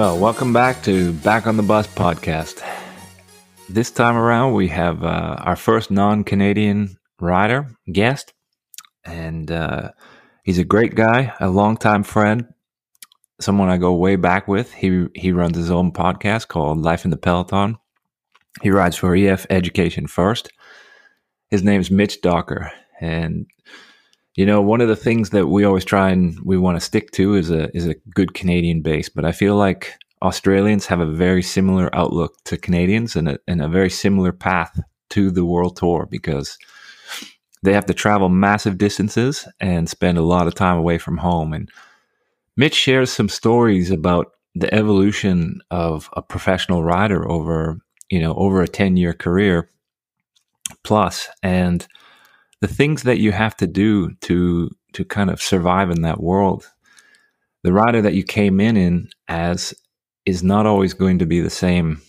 Well, welcome back to Back on the Bus podcast. This time around, we have uh, our first non Canadian rider guest, and uh, he's a great guy, a longtime friend, someone I go way back with. He he runs his own podcast called Life in the Peloton. He rides for EF Education First. His name's Mitch Docker, and you know one of the things that we always try and we want to stick to is a is a good Canadian base. But I feel like Australians have a very similar outlook to Canadians and a, and a very similar path to the World Tour because they have to travel massive distances and spend a lot of time away from home. And Mitch shares some stories about the evolution of a professional rider over, you know, over a 10 year career plus, and the things that you have to do to, to kind of survive in that world. The rider that you came in in as is not always going to be the same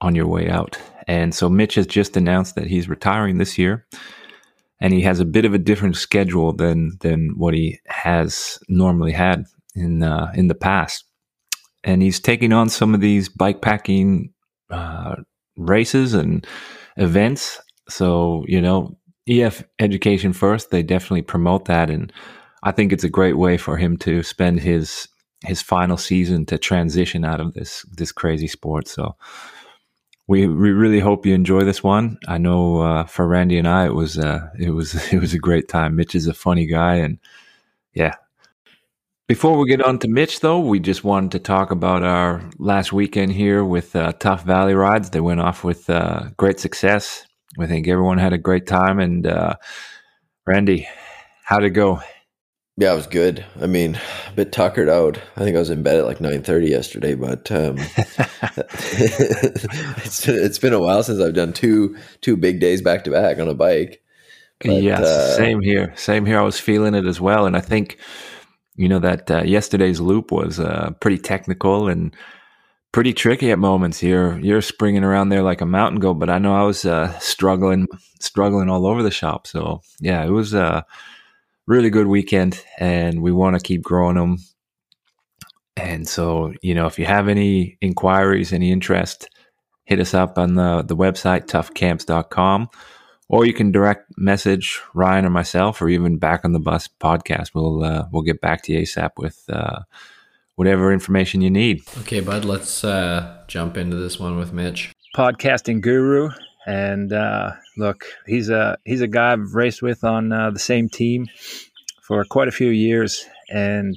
on your way out. And so Mitch has just announced that he's retiring this year and he has a bit of a different schedule than than what he has normally had in uh, in the past. And he's taking on some of these bike packing uh, races and events. So you know, EF Education First, they definitely promote that, and I think it's a great way for him to spend his his final season to transition out of this this crazy sport. So we we really hope you enjoy this one. I know uh, for Randy and I, it was uh, it was it was a great time. Mitch is a funny guy, and yeah. Before we get on to Mitch, though, we just wanted to talk about our last weekend here with uh, Tough Valley Rides. They went off with uh, great success. I think everyone had a great time. And uh, Randy, how'd it go? Yeah, it was good. I mean, a bit tuckered out. I think I was in bed at like nine thirty yesterday, but um, it's it's been a while since I've done two two big days back to back on a bike. But, yes, uh, same here. Same here. I was feeling it as well, and I think you know that uh, yesterday's loop was uh, pretty technical and pretty tricky at moments. You're you're springing around there like a mountain goat, but I know I was uh, struggling struggling all over the shop. So yeah, it was a really good weekend, and we want to keep growing them. And so, you know, if you have any inquiries, any interest, hit us up on the, the website, toughcamps.com, or you can direct message Ryan or myself, or even back on the bus podcast. We'll, uh, we'll get back to you ASAP with, uh, whatever information you need. Okay, bud, let's, uh, jump into this one with Mitch. Podcasting guru. And, uh, look, he's a he's a guy I've raced with on uh, the same team for quite a few years, and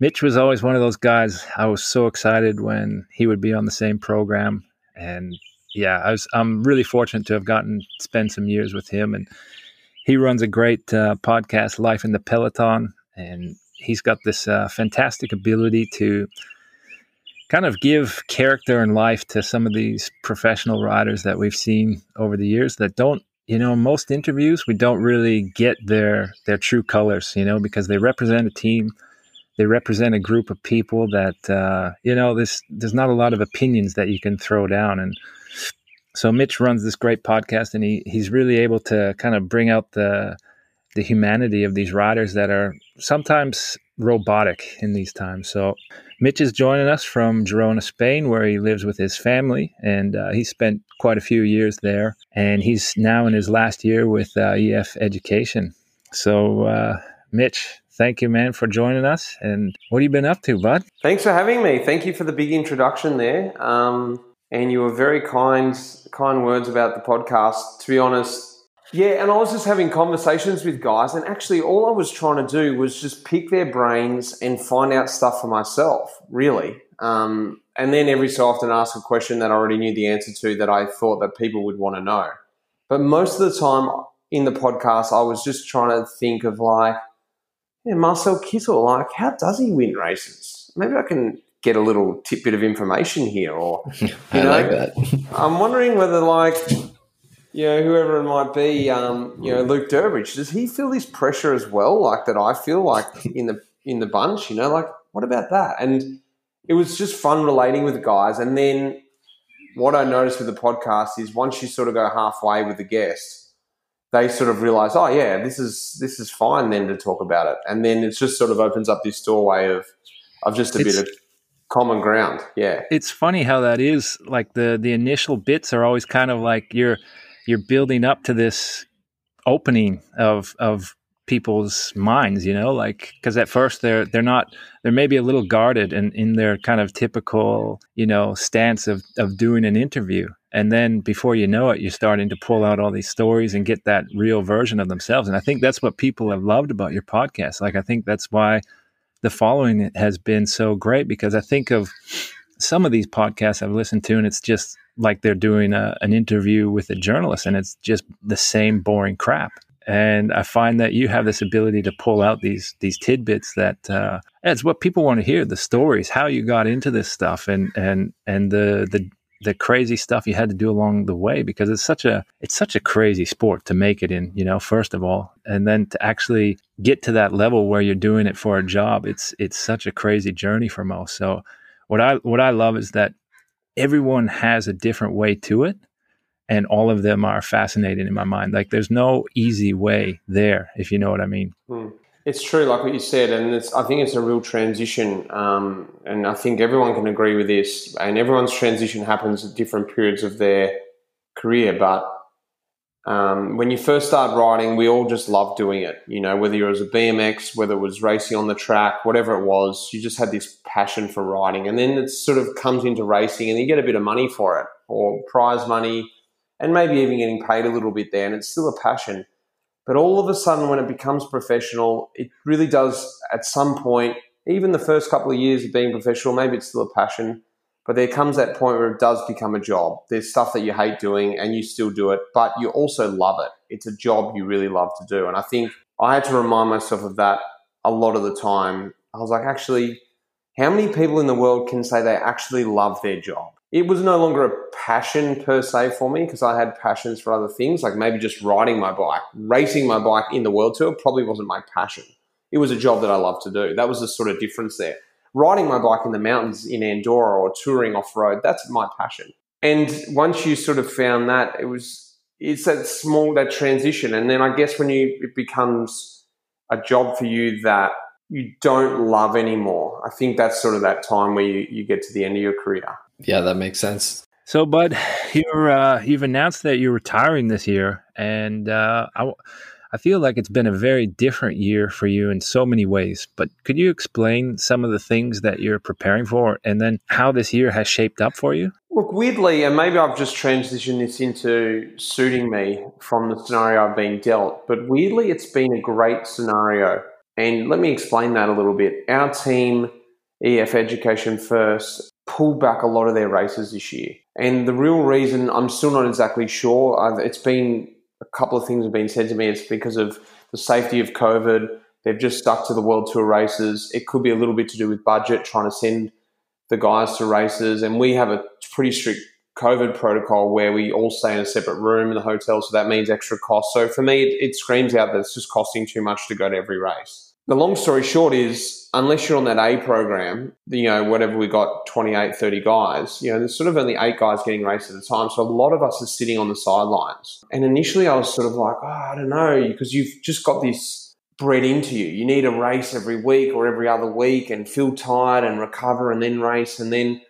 Mitch was always one of those guys. I was so excited when he would be on the same program, and yeah, I was. I'm really fortunate to have gotten spend some years with him, and he runs a great uh, podcast, Life in the Peloton, and he's got this uh, fantastic ability to kind of give character and life to some of these professional riders that we've seen over the years that don't you know most interviews we don't really get their their true colors you know because they represent a team they represent a group of people that uh, you know this there's not a lot of opinions that you can throw down. And so mitch runs this great podcast and he he's really able to kind of bring out the the humanity of these riders that are sometimes robotic in these times so Mitch is joining us from Girona, Spain, where he lives with his family, and uh, he spent quite a few years there. And he's now in his last year with uh, EF Education. So, uh, Mitch, thank you, man, for joining us. And what have you been up to, bud? Thanks for having me. Thank you for the big introduction there. Um, and you were very kind, kind words about the podcast. To be honest, yeah, and I was just having conversations with guys, and actually, all I was trying to do was just pick their brains and find out stuff for myself, really. Um, and then every so often ask a question that I already knew the answer to that I thought that people would want to know. But most of the time in the podcast, I was just trying to think of like, yeah, Marcel Kittel, like, how does he win races? Maybe I can get a little tidbit of information here, or you I know, like that. I'm wondering whether like you know, whoever it might be, um, you know, Luke Durbridge, does he feel this pressure as well, like that I feel like in the in the bunch? You know, like what about that? And it was just fun relating with the guys. And then what I noticed with the podcast is once you sort of go halfway with the guest, they sort of realize, oh yeah, this is this is fine then to talk about it. And then it just sort of opens up this doorway of of just a it's, bit of common ground. Yeah, it's funny how that is. Like the the initial bits are always kind of like you're you're building up to this opening of of people's minds you know like because at first they're they're not they're maybe a little guarded and in, in their kind of typical you know stance of of doing an interview. And then before you know it you're starting to pull out all these stories and get that real version of themselves. And i think that's what people have loved about your podcast. Like i think that's why the following has been so great because i think of some of these podcasts i've listened to and it's just like they're doing a, an interview with a journalist and it's just the same boring crap. And I find that you have this ability to pull out these these tidbits that uh, it's what people want to hear the stories how you got into this stuff and and and the the the crazy stuff you had to do along the way because it's such a it's such a crazy sport to make it in you know first of all. And then to actually get to that level where you're doing it for a job it's it's such a crazy journey for most. So what I what I love is that everyone has a different way to it and all of them are fascinating in my mind. Like there's no easy way there, if you know what I mean. Hmm. It's true, like what you said, and it's I think it's a real transition. Um, and I think everyone can agree with this. And everyone's transition happens at different periods of their career. But um, when you first start riding, we all just loved doing it. You know, whether it was a BMX, whether it was racing on the track, whatever it was, you just had this passion for riding. And then it sort of comes into racing, and you get a bit of money for it, or prize money and maybe even getting paid a little bit there, and it's still a passion. But all of a sudden, when it becomes professional, it really does at some point, even the first couple of years of being professional, maybe it's still a passion, but there comes that point where it does become a job. There's stuff that you hate doing and you still do it, but you also love it. It's a job you really love to do. And I think I had to remind myself of that a lot of the time. I was like, actually, how many people in the world can say they actually love their job? it was no longer a passion per se for me because I had passions for other things, like maybe just riding my bike. Racing my bike in the world tour probably wasn't my passion. It was a job that I loved to do. That was the sort of difference there. Riding my bike in the mountains in Andorra or touring off road, that's my passion. And once you sort of found that, it was it's that small that transition. And then I guess when you it becomes a job for you that you don't love anymore, I think that's sort of that time where you, you get to the end of your career yeah, that makes sense. So, Bud, you're uh, you've announced that you're retiring this year, and uh, I, I feel like it's been a very different year for you in so many ways. But could you explain some of the things that you're preparing for, and then how this year has shaped up for you? Look, weirdly, and maybe I've just transitioned this into suiting me from the scenario I've been dealt. But weirdly, it's been a great scenario, and let me explain that a little bit. Our team. EF Education First pulled back a lot of their races this year. And the real reason, I'm still not exactly sure. It's been a couple of things have been said to me. It's because of the safety of COVID. They've just stuck to the World Tour races. It could be a little bit to do with budget, trying to send the guys to races. And we have a pretty strict COVID protocol where we all stay in a separate room in the hotel. So that means extra cost. So for me, it, it screams out that it's just costing too much to go to every race the long story short is unless you're on that A program, you know, whatever we got 28, 30 guys, you know, there's sort of only eight guys getting raced at a time. So a lot of us are sitting on the sidelines. And initially I was sort of like, oh, I don't know, because you've just got this bred into you. You need a race every week or every other week and feel tired and recover and then race. And then,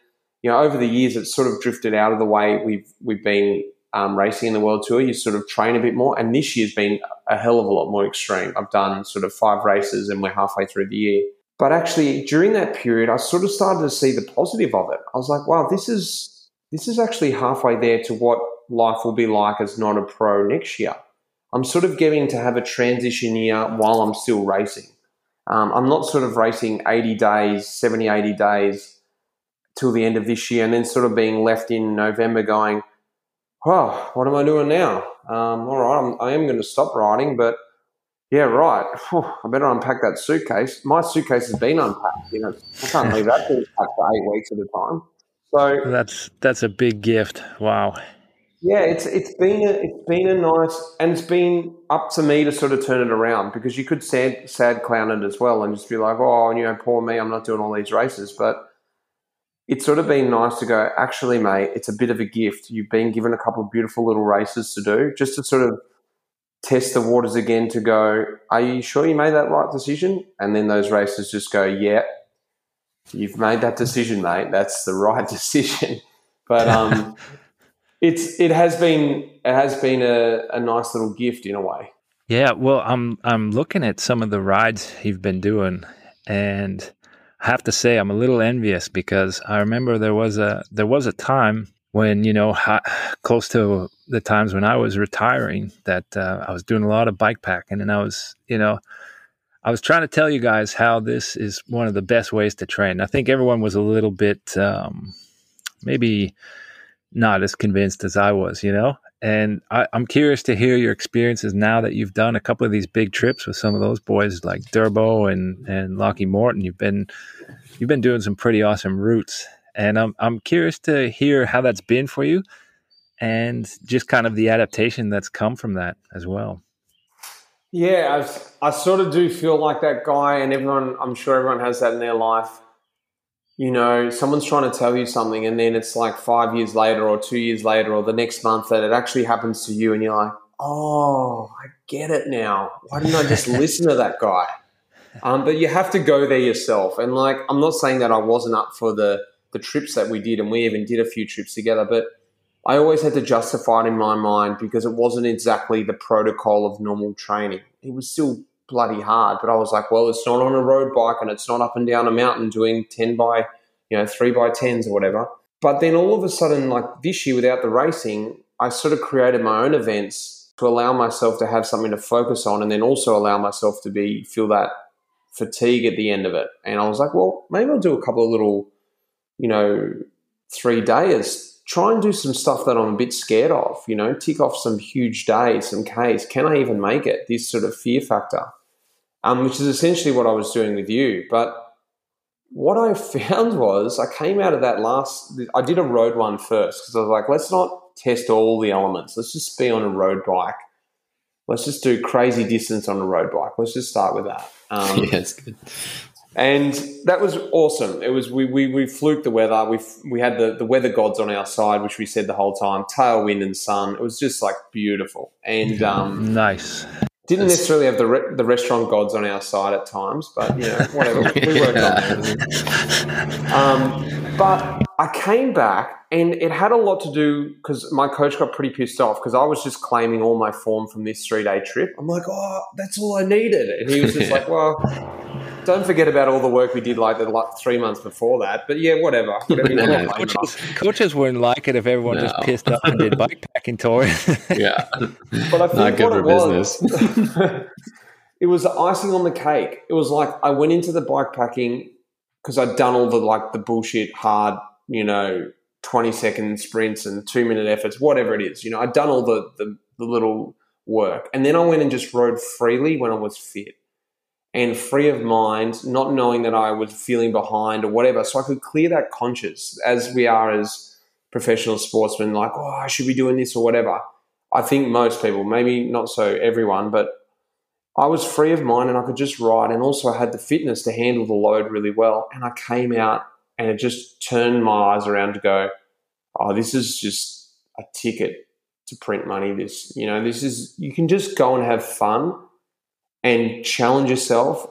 you know, over the years, it's sort of drifted out of the way we've, we've been um, racing in the world tour, you sort of train a bit more. And this year's been a hell of a lot more extreme. I've done sort of five races and we're halfway through the year. But actually, during that period, I sort of started to see the positive of it. I was like, wow, this is this is actually halfway there to what life will be like as not a pro next year. I'm sort of getting to have a transition year while I'm still racing. Um, I'm not sort of racing 80 days, 70, 80 days till the end of this year and then sort of being left in November going, oh, what am I doing now? Um, all right, I'm, I am going to stop riding, but yeah, right. Whew, I better unpack that suitcase. My suitcase has been unpacked. You know, I can't leave that thing packed for eight weeks at a time. So that's that's a big gift. Wow. Yeah, it's it's been a it's been a nice and it's been up to me to sort of turn it around because you could sad sad clown it as well and just be like, oh, you know, poor me, I'm not doing all these races, but it's sort of been nice to go, actually, mate, it's a bit of a gift. You've been given a couple of beautiful little races to do just to sort of test the waters again to go, are you sure you made that right decision? And then those races just go, yeah, you've made that decision, mate. That's the right decision. But um, it's it has been it has been a, a nice little gift in a way. Yeah, well, I'm I'm looking at some of the rides you've been doing, and have to say I'm a little envious because I remember there was a there was a time when you know close to the times when I was retiring that uh, I was doing a lot of bike packing, and I was you know I was trying to tell you guys how this is one of the best ways to train. I think everyone was a little bit um, maybe not as convinced as I was, you know. And I, am curious to hear your experiences now that you've done a couple of these big trips with some of those boys like Durbo and and Lachie Morton. You've been you've been doing some pretty awesome routes, and I'm I'm curious to hear how that's been for you, and just kind of the adaptation that's come from that as well. Yeah, I, I sort of do feel like that guy, and everyone. I'm sure everyone has that in their life you know, someone's trying to tell you something and then it's like five years later or two years later or the next month that it actually happens to you and you're like, oh, I get it now. Why didn't I just listen to that guy? Um, but you have to go there yourself. And like, I'm not saying that I wasn't up for the, the trips that we did and we even did a few trips together, but I always had to justify it in my mind because it wasn't exactly the protocol of normal training. It was still bloody hard. But I was like, well, it's not on a road bike and it's not up and down a mountain doing 10 by, you know, 3 by 10s or whatever. But then all of a sudden, like this year without the racing, I sort of created my own events to allow myself to have something to focus on and then also allow myself to be feel that fatigue at the end of it. And I was like, well, maybe I'll do a couple of little, you know, three days try and do some stuff that I'm a bit scared of, you know, tick off some huge days, some Ks. Can I even make it? This sort of fear factor um, which is essentially what I was doing with you. But what I found was I came out of that last, I did a road one first because I was like, let's not test all the elements. Let's just be on a road bike. Let's just do crazy distance on a road bike. Let's just start with that. Um, yeah, it's good. And that was awesome. It was we we, we fluked the weather. We we had the, the weather gods on our side, which we said the whole time. Tailwind and sun. It was just like beautiful. And um, nice. Didn't That's, necessarily have the re- the restaurant gods on our side at times, but you know whatever we worked on it. Um, but I came back and it had a lot to do because my coach got pretty pissed off because I was just claiming all my form from this three day trip. I'm like, oh, that's all I needed, and he was just like, well don't forget about all the work we did like the like, three months before that. But yeah, whatever. whatever no, coaches, coaches, wouldn't like it if everyone no. just pissed off and did bikepacking tours. yeah, but I think not good for business. Was, it was the icing on the cake. It was like I went into the bikepacking because I'd done all the like the bullshit hard, you know, twenty second sprints and two minute efforts, whatever it is. You know, I'd done all the, the, the little work, and then I went and just rode freely when I was fit and free of mind, not knowing that I was feeling behind or whatever. So I could clear that conscience as we are as professional sportsmen, like, oh, I should be doing this or whatever. I think most people, maybe not so everyone, but I was free of mind and I could just ride. And also, I had the fitness to handle the load really well. And I came out and it just turned my eyes around to go, oh, this is just a ticket to print money. This, you know, this is, you can just go and have fun and challenge yourself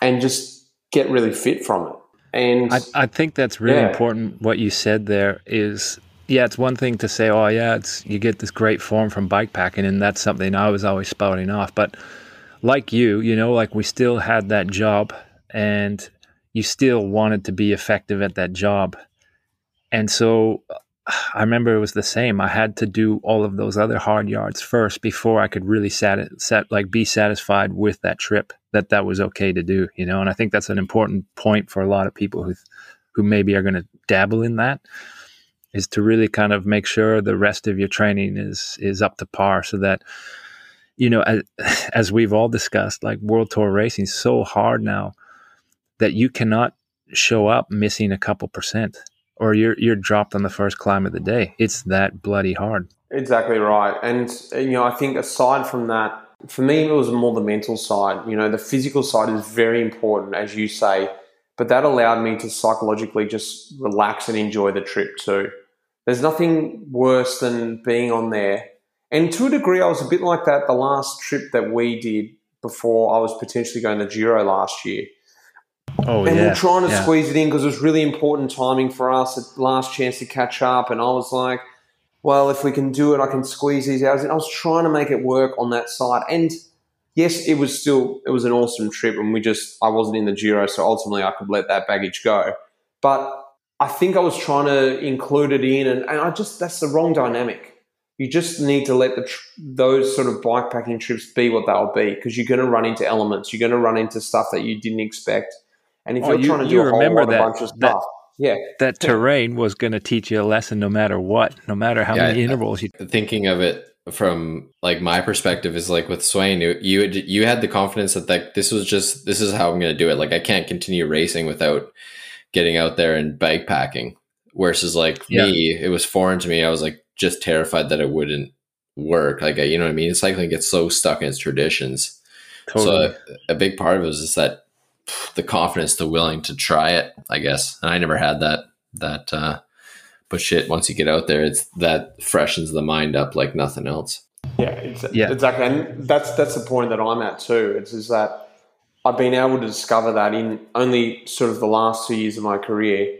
and just get really fit from it. And I, I think that's really yeah. important. What you said there is, yeah, it's one thing to say, oh yeah, it's you get this great form from bike packing, and that's something I was always spouting off. But like you, you know, like we still had that job, and you still wanted to be effective at that job, and so I remember it was the same. I had to do all of those other hard yards first before I could really sat, like be satisfied with that trip that that was okay to do, you know. And I think that's an important point for a lot of people who who maybe are going to dabble in that is to really kind of make sure the rest of your training is is up to par so that you know as, as we've all discussed like world tour racing is so hard now that you cannot show up missing a couple percent or you're you're dropped on the first climb of the day. It's that bloody hard. Exactly right. And you know, I think aside from that, for me it was more the mental side. You know, the physical side is very important, as you say, but that allowed me to psychologically just relax and enjoy the trip too. There's nothing worse than being on there. And to a degree, I was a bit like that the last trip that we did before I was potentially going to Giro last year. Oh, and yeah. we're trying to yeah. squeeze it in because it was really important timing for us. At last chance to catch up, and I was like, "Well, if we can do it, I can squeeze these hours." in. I was trying to make it work on that side, and yes, it was still it was an awesome trip, and we just I wasn't in the Giro, so ultimately I could let that baggage go. But I think I was trying to include it in, and, and I just that's the wrong dynamic. You just need to let the tr- those sort of bikepacking trips be what they'll be because you're going to run into elements, you're going to run into stuff that you didn't expect, and if Oh, you're you- trying to you do a whole remember lot that- of bunch of that- yeah, that terrain was going to teach you a lesson no matter what, no matter how Yeah, many I- intervals you. thinking of it from like my perspective is like with Svein, you you had, you had the confidence that like this was just this is how I'm going to do it. Like I can't continue racing without getting out there and bike packing. Versus like Yeah. me, it was foreign to me. I was like just terrified that it wouldn't work. Like you know what I mean? Cycling gets so stuck in its traditions. Totally. So a big part of it was just that the confidence, the willing to try it. I guess, and I never had that. That, uh, but shit, once you get out there, it's that freshens the mind up like nothing else. Yeah, ex- Yeah. exactly, and that's that's the point that I'm at too. It's is that I've been able to discover that in only sort of the last two years of my career.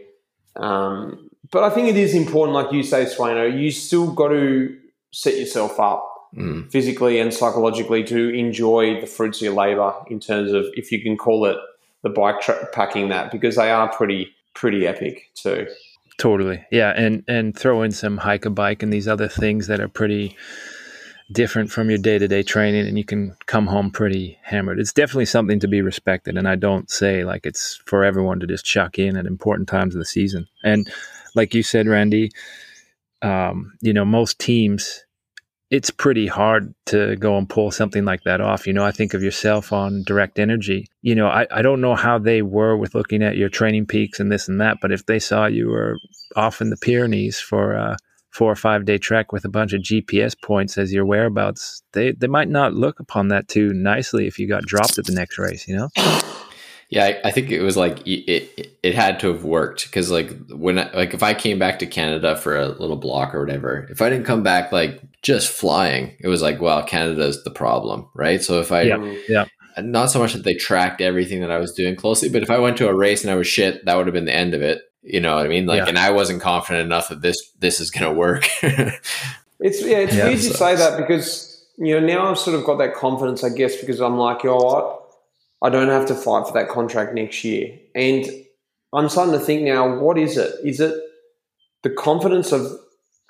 Um, but I think it is important, like you say, Swano, you still got to set yourself up Mm. physically and psychologically to enjoy the fruits of your labor in terms of if you can call it the bike tra- packing that because they are pretty pretty epic too. Totally. Yeah, and and throw in some hike a bike and these other things that are pretty different from your day-to-day training and you can come home pretty hammered. It's definitely something to be respected and I don't say like it's for everyone to just chuck in at important times of the season. And like you said Randy, um, you know, most teams it's pretty hard to go and pull something like that off. You know, I think of yourself on Direct Energie. You know, I, I don't know how they were with looking at your TrainingPeaks and this and that, but if they saw you were off in the Pyrenees for a four or five day trek with a bunch of GPS points as your whereabouts, they, they might not look upon that too nicely if you got dropped at the next race, you know? Yeah, I, I think it was like it, it, it had to have worked because like when I, like if I came back to Canada for a little block or whatever, if I didn't come back like just flying, it was like well Canada's the problem, right? So if I Yeah. Yeah. not so much that they tracked everything that I was doing closely, but if I went to a race and I was shit, that would have been the end of it. You know what I mean? Like, Yeah. and I wasn't confident enough that this this is going to work. It's yeah, it's Yeah, weird you so- say that because you know now I've sort of got that confidence, I guess, because I'm like, you know what, I don't have to fight for that contract next year, and I'm starting to think now, what is it? Is it the confidence of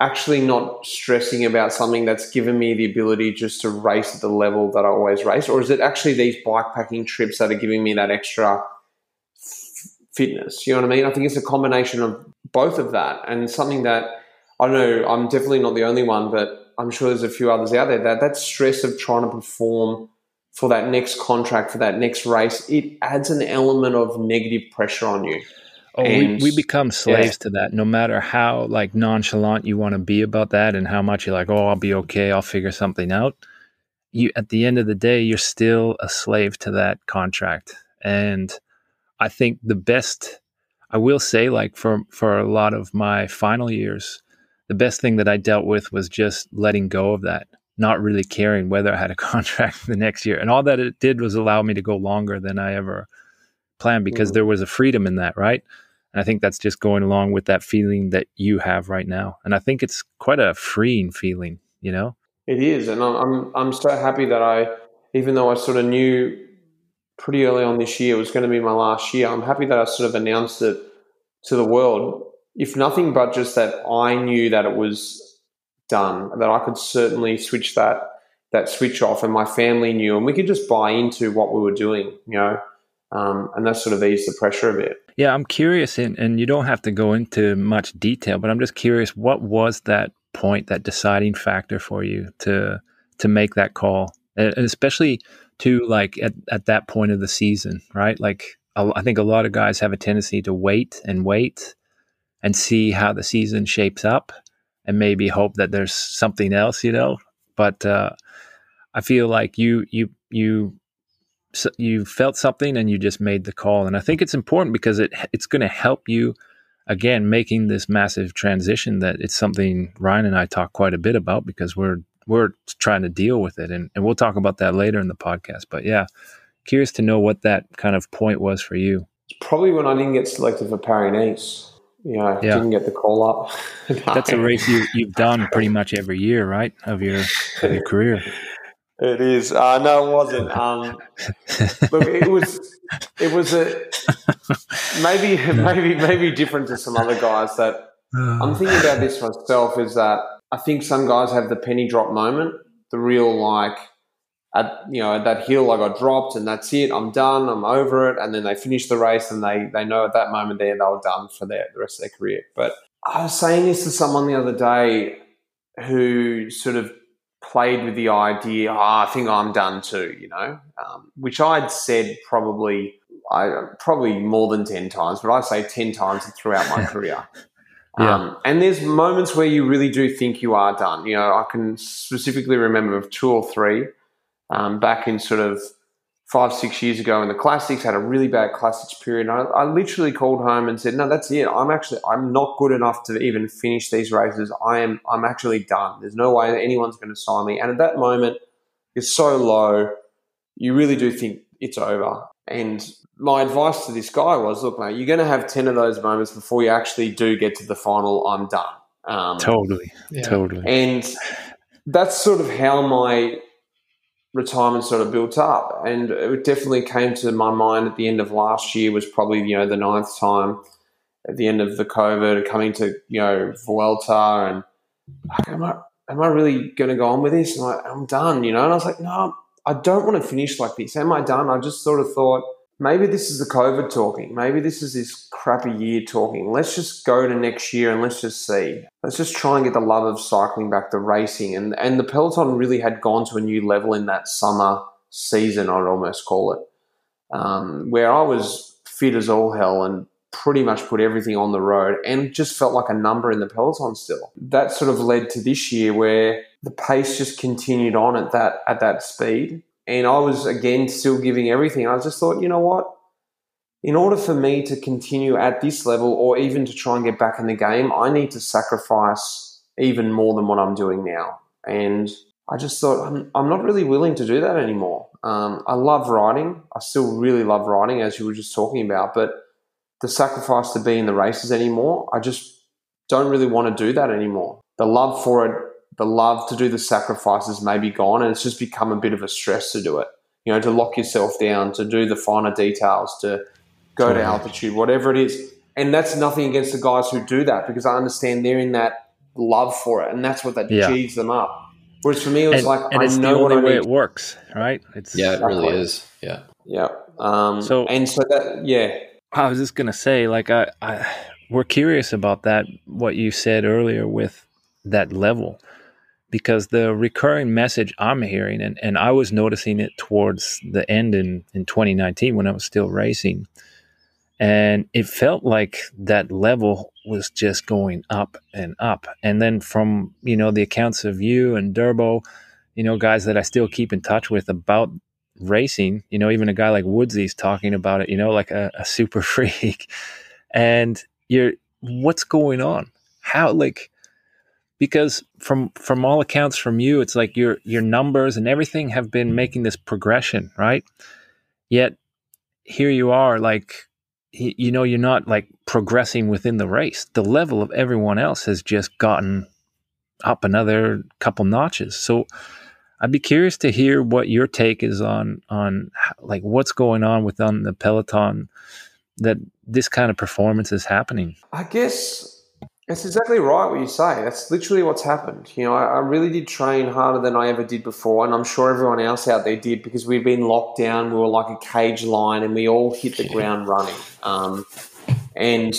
actually not stressing about something that's given me the ability just to race at the level that I always race, or is it actually these bikepacking trips that are giving me that extra fitness? You know what I mean? I think it's a combination of both of that, and something that I don't know. I'm definitely not the only one, but I'm sure there's a few others out there that that stress of trying to perform for that next contract, for that next race, it adds an element of negative pressure on you. Oh, we, And- we become slaves to that. No matter how like nonchalant you want to be about that, and how much you're like, "Oh, I'll be okay. I'll figure something out." You at the end of the day, you're still a slave to that contract. And I think the best, I will say, like for for a lot of my final years, the best thing that I dealt with was just letting go of that, not really caring whether I had a contract the next year. And all that it did was allow me to go longer than I ever planned because Mhm. there was a freedom in that, right? And I think that's just going along with that feeling that you have right now. And I think it's quite a freeing feeling, you know? It is, and I'm I'm, I'm so happy that I, even though I sort of knew pretty early on this year it was going to be my last year, I'm happy that I sort of announced it to the world. If nothing but just that I knew that it was done, that I could certainly switch that that switch off, and my family knew, and we could just buy into what we were doing, you know, um, and that sort of eased the pressure a bit. Yeah, I'm curious, and, and you don't have to go into much detail, but I'm just curious, what was that point, that deciding factor for you to to make that call, and and especially to like at, at that point of the season, right? Like I think a lot of guys have a tendency to wait and wait and see how the season shapes up, and maybe hope that there's something else, you know. But uh, I feel like you you you you felt something and you just made the call and i think it's important because it it's going to help you again making this massive transition that it's something ryan and i talk quite a bit about because we're we're trying to deal with it and, and we'll talk about that later in the podcast but yeah curious to know what that kind of point was for you probably when I didn't get selected for Paris Nice. You know, Yeah. didn't get the call up. That's a race you, you've done pretty much every year, right? Of your of your career. It is. Uh, no, it wasn't. Um, look, it was. It was a maybe maybe maybe different to some other guys that I'm thinking about this myself is that I think some guys have the penny drop moment, the real like at you know at that hill I got dropped and that's it, I'm done, I'm over it, and then they finish the race and they they know at that moment there they were done for their the rest of their career. But I was saying this to someone the other day who sort of played with the idea, oh, I think I'm done too, you know, um, which I'd said probably I probably more than ten times, but I say ten times throughout my career. Yeah. Um, and there's moments where you really do think you are done. You know, I can specifically remember of two or three um, back in sort of five, six years ago in the classics, had a really bad classics period. And I, I literally called home and said, no, that's it. I'm actually, I'm not good enough to even finish these races. I am, I'm actually done. There's no way that anyone's going to sign me. And at that moment, it's so low. You really do think it's over. And my advice to this guy was, look, mate, you're going to have 10 of those moments before you actually do get to the final. I'm done. Um, Totally, Yeah. totally. and that's sort of how my retirement sort of built up. And it definitely came to my mind at the end of last year was probably, you know, the ninth time at the end of the COVID coming to, you know, Vuelta and am I, am I really going to go on with this? And I, I'm done, you know? And I was like, no, I don't want to finish like this. Am I done? I just sort of thought, maybe this is the COVID talking. Maybe this is this crappy year talking. Let's just go to next year and let's just see. Let's just try and get the love of cycling back the racing. And and the peloton really had gone to a new level in that summer season. I'd almost call it, um, where I was fit as all hell and pretty much put everything on the road and just felt like a number in the peloton still. That sort of led to this year where the pace just continued on at that at that speed and I was again still giving everything. I just thought, you know what? In order for me to continue at this level or even to try and get back in the game, I need to sacrifice even more than what I'm doing now. And I just thought, I'm, I'm not really willing to do that anymore. Um, I love riding. I still really love riding, as you were just talking about, but the sacrifice to be in the races anymore, I just don't really want to do that anymore. The love for it the love to do the sacrifices may be gone and it's just become a bit of a stress to do it you know to lock yourself down to do the finer details to go to altitude whatever it is and that's nothing against the guys who do that because i understand they're in that love for it and that's what that Yeah. G's them up whereas for me it was And, like and i it's the know what only i way need it works, right? It's Yeah, it really is. Yeah. yeah um So- and so that yeah I was just gonna say, like, I, I, we're curious about that. What you said earlier with that level, because the recurring message I'm hearing, and, and I was noticing it towards the end in in 2019 when I was still racing, and it felt like that level was just going up and up. And then from you know the accounts of you and Durbo, you know, guys that I still keep in touch with about racing, you know, even a guy like Woodsy's talking about it, you know, like a, a super freak. And you're what's going on? How like because from from all accounts from you, it's like your your numbers and everything have been making this progression, right? Yet here you are, like you know, you're not like progressing within the race. The level of everyone else has just gotten up another couple notches. So I'd be curious to hear what your take is on on like what's going on within the peloton that this kind of performance is happening. I guess that's exactly right what you say. That's literally what's happened. You know, I, I really did train harder than I ever did before, and I'm sure everyone else out there did because we've been locked down. We were like a cage line, and we all hit the ground running. Um, and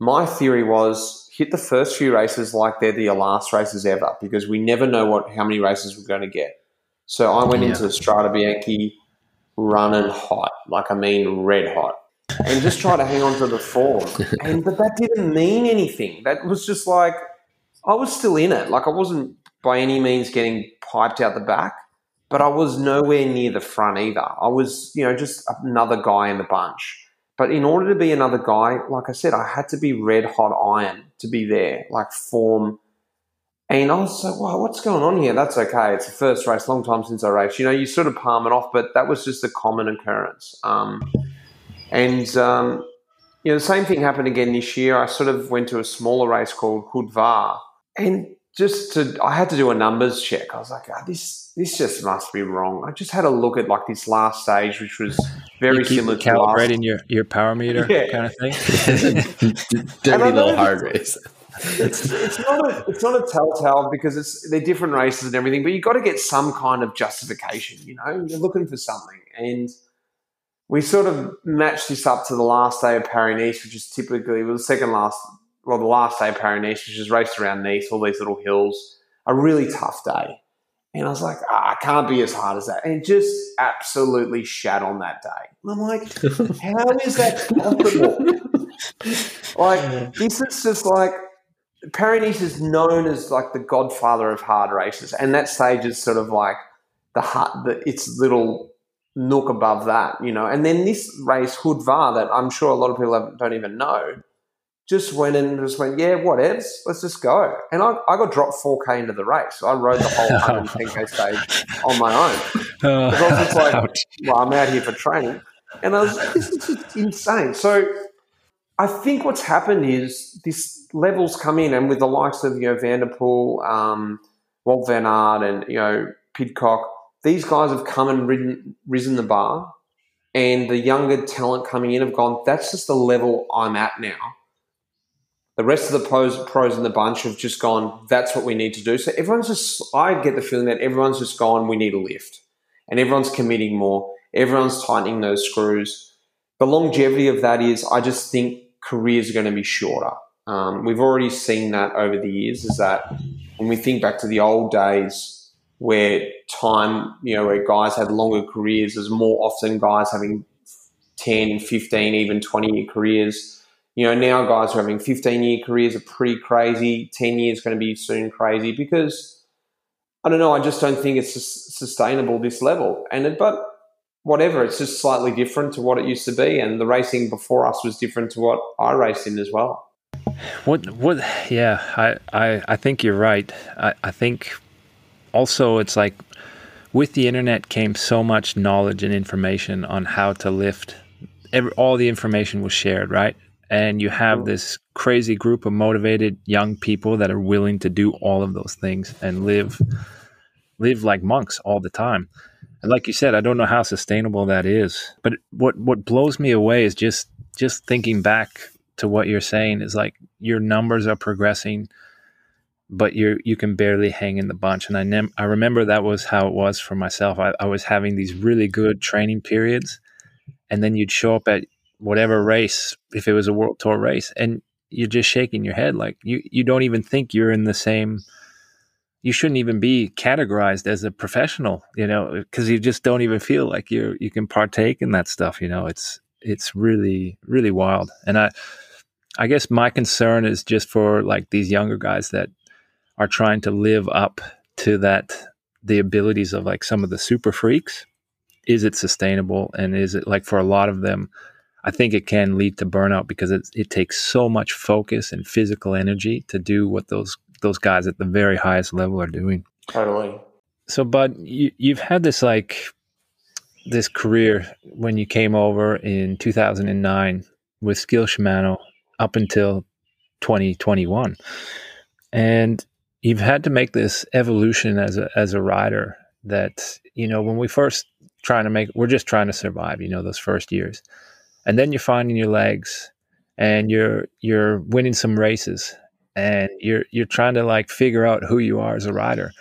my theory was hit the first few races like they're the last races ever because we never know what how many races we're going to get. So I went Yeah. into Strade Bianche running hot, like I mean red hot and just try to hang on to the form. And but that didn't mean anything. That was just like I was still in it. Like I wasn't by any means getting piped out the back, but I was nowhere near the front either. I was, you know, just another guy in the bunch. But in order to be another guy, like I said, I had to be red hot iron to be there, like form. And I was like, wow, what's going on here? That's okay. It's the first race, long time since I raced. You know, you sort of palm it off, but that was just a common occurrence. Um, and um, you know, the same thing happened again this year. I sort of went to a smaller race called Haut Var, and just to, I had to do a numbers check. I was like, oh, this this just must be wrong. I just had a look at like this last stage, which was very you keep similar to calibrating last. your your power meter Yeah. kind of thing. Dirty little hard race. It's, it's not a it's not a telltale because it's they're different races and everything, but you've got to get some kind of justification. You know, you're looking for something, and we sort of matched this up to the last day of Paris Nice, which is typically well, the second last, well, the last day of Paris Nice, which is raced around Nice, all these little hills, a really tough day. And I was like, ah, I can't be as hard as that. And just absolutely shat on that day. And I'm like, how is that possible? like, this is just like, Paris Nice is known as like the godfather of hard races. And that stage is sort of like the, hard, the its little nook above that, you know. And then this race, Haut Var, that I'm sure a lot of people have, don't even know, just went and just went, yeah, whatevs, let's just go. And I, I got dropped 4K into the race. So I rode the whole 110K stage on my own. Uh, I was just like, well, I'm out here for training. And I was like, this is just insane. So I think what's happened is this levels come in, and with the likes of, you know, Van der Poel, um, Wout Van Aert, and, you know, Pidcock, these guys have come and ridden, risen the bar. And the younger talent coming in have gone, that's just the level I'm at now. The rest of the pros, pros in the bunch have just gone, that's what we need to do. So everyone's just, I get the feeling that everyone's just gone, we need a lift. And everyone's committing more. Everyone's tightening those screws. The longevity of that is, I just think careers are going to be shorter. Um, we've already seen that over the years, is that when we think back to the old days where time, you know, where guys had longer careers, there's more often guys having 10, 15, even 20 year careers. You know, now guys are having 15 year careers are pretty crazy. 10 years going to be soon crazy because I don't know. I just don't think it's sustainable this level. And it, but whatever, it's just slightly different to what it used to be. And the racing before us was different to what I raced in as well. What what yeah, I, I, I think you're right. I, I think also it's like with the internet came so much knowledge and information on how to lift. Every, all the information was shared, right? And you have this crazy group of motivated young people that are willing to do all of those things and live live like monks all the time. And like you said, I don't know how sustainable that is. But what what blows me away is just just thinking back to what you're saying is like your numbers are progressing, but you you can barely hang in the bunch. And I I remember that was how it was for myself. I, I was having these really good training periods, and then you'd show up at whatever race, if it was a world tour race, and you're just shaking your head like you you don't even think you're in the same you shouldn't even be categorized as a professional, you know, because you just don't even feel like you you can partake in that stuff. You know, it's it's really really wild. And I I guess my concern is just for like these younger guys that are trying to live up to that the abilities of like some of the super freaks. Is it sustainable? And is it like for a lot of them? I think it can lead to burnout because it, it takes so much focus and physical energy to do what those those guys at the very highest level are doing. Totally. So, Bud, you, you've had this like this career when you came over in 2009 with Skil Shimano up until 2021, and you've had to make this evolution as a as a rider. That you know, when we first trying to make, we're just trying to survive. You know, those first years, and then you're finding your legs, and you're you're winning some races, and you're you're trying to like figure out who you are as a rider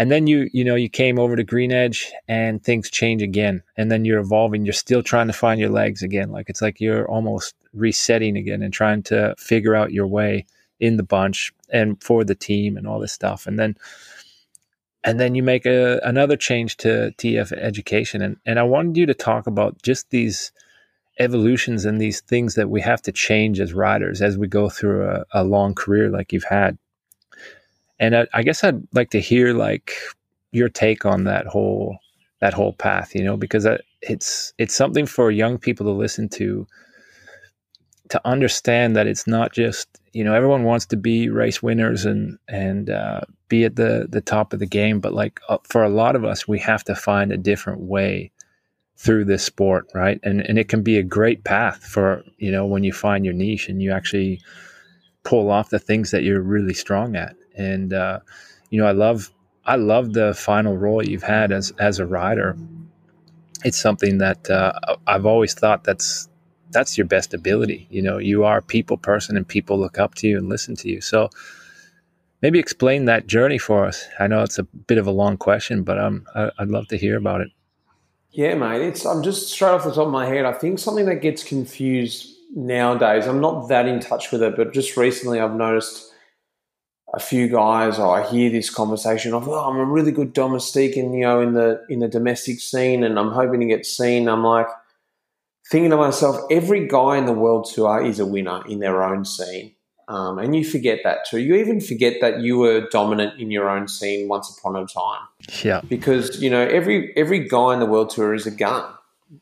and then you you know you came over to GreenEdge and things change again and then you're evolving you're still trying to find your legs again like it's like you're almost resetting again and trying to figure out your way in the bunch and for the team and all this stuff. And then and then you make a, another change to EF Education. And and I wanted you to talk about just these evolutions and these things that we have to change as riders as we go through a, a long career like you've had. And I, I, guess I'd like to hear like your take on that whole that whole path, you know, because it's it's something for young people to listen to to understand that it's not just you know everyone wants to be race winners and and uh, be at the the top of the game, but like uh, for a lot of us, we have to find a different way through this sport, right? And and it can be a great path for you know when you find your niche and you actually pull off the things that you're really strong at. And uh, you know, I love I love the final role you've had as as a rider. It's something that uh, I've always thought that's that's your best ability. You know, you are a people person, and people look up to you and listen to you. So maybe explain that journey for us. I know it's a bit of a long question, but um, I, I'd love to hear about it. Yeah, mate. It's I'm just straight off the top of my head. I think something that gets confused nowadays. I'm not that in touch with it, but just recently I've noticed a few guys. Or I hear this conversation of, "Oh, I'm a really good domestique, and you know, in the in the domestic scene, and I'm hoping to get seen." I'm like thinking to myself, every guy in the world tour is a winner in their own scene. Um, and you forget that too. You even forget that you were dominant in your own scene once upon a time. Yeah. Because you know every every guy in the world tour is a gun.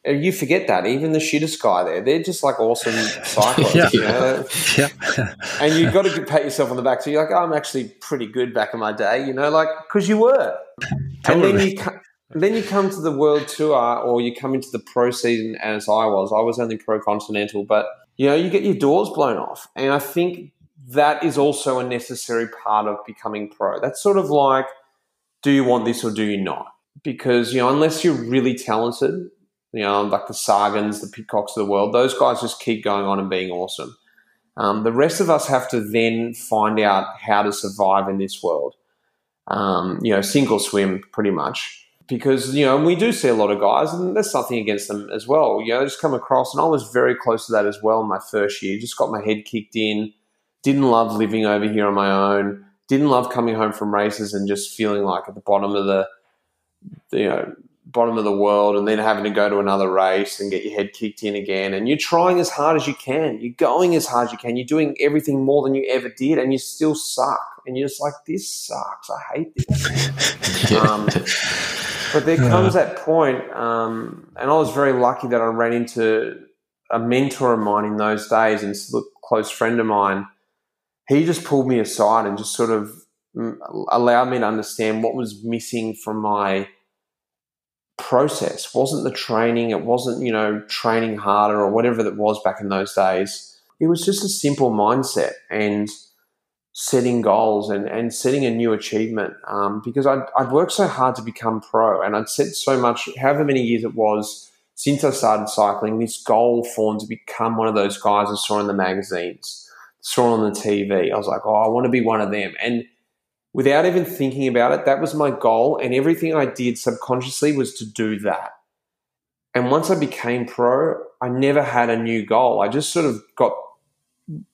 You forget that even the shittest guy there, they're just like awesome cyclists. yeah. You know? yeah. and you've got to pat yourself on the back. So you're like, oh, I'm actually pretty good back in my day. You know, like because you were. Totally. And then you then you come to the world tour, or you come into the pro season as I was. I was only pro continental, but you know you get your doors blown off, and I think that is also a necessary part of becoming pro. That's sort of like, do you want this or do you not? Because, you know, unless you're really talented, you know, like the Sagans, the Pidcocks of the world, those guys just keep going on and being awesome. Um, the rest of us have to then find out how to survive in this world. Um, you know, sink or swim, pretty much. Because, you know, we do see a lot of guys, and there's something against them as well. You know, I just come across, and I was very close to that as well in my first year. Just got my head kicked in didn't love living over here on my own. Didn't love coming home from races and just feeling like at the bottom of the, you know, bottom of the world, and then having to go to another race and get your head kicked in again. And you're trying as hard as you can. You're going as hard as you can. You're doing everything more than you ever did, and you still suck. And you're just like, this sucks. I hate this. um, but there comes that point, um, and I was very lucky that I ran into a mentor of mine in those days and a close friend of mine. He just pulled me aside and just sort of mm, allowed me to understand what was missing from my process. It wasn't the training it wasn't you know training harder or whatever that was back in those days. It was just a simple mindset and setting goals and, and setting a new achievement um, because I'd, I'd worked so hard to become pro and I'd set so much however many years it was since I started cycling this goal formed to become one of those guys I saw in the magazines saw on the TV. I was like, oh, I want to be one of them. And without even thinking about it, that was my goal. And everything I did subconsciously was to do that. And once I became pro, I never had a new goal. I just sort of got,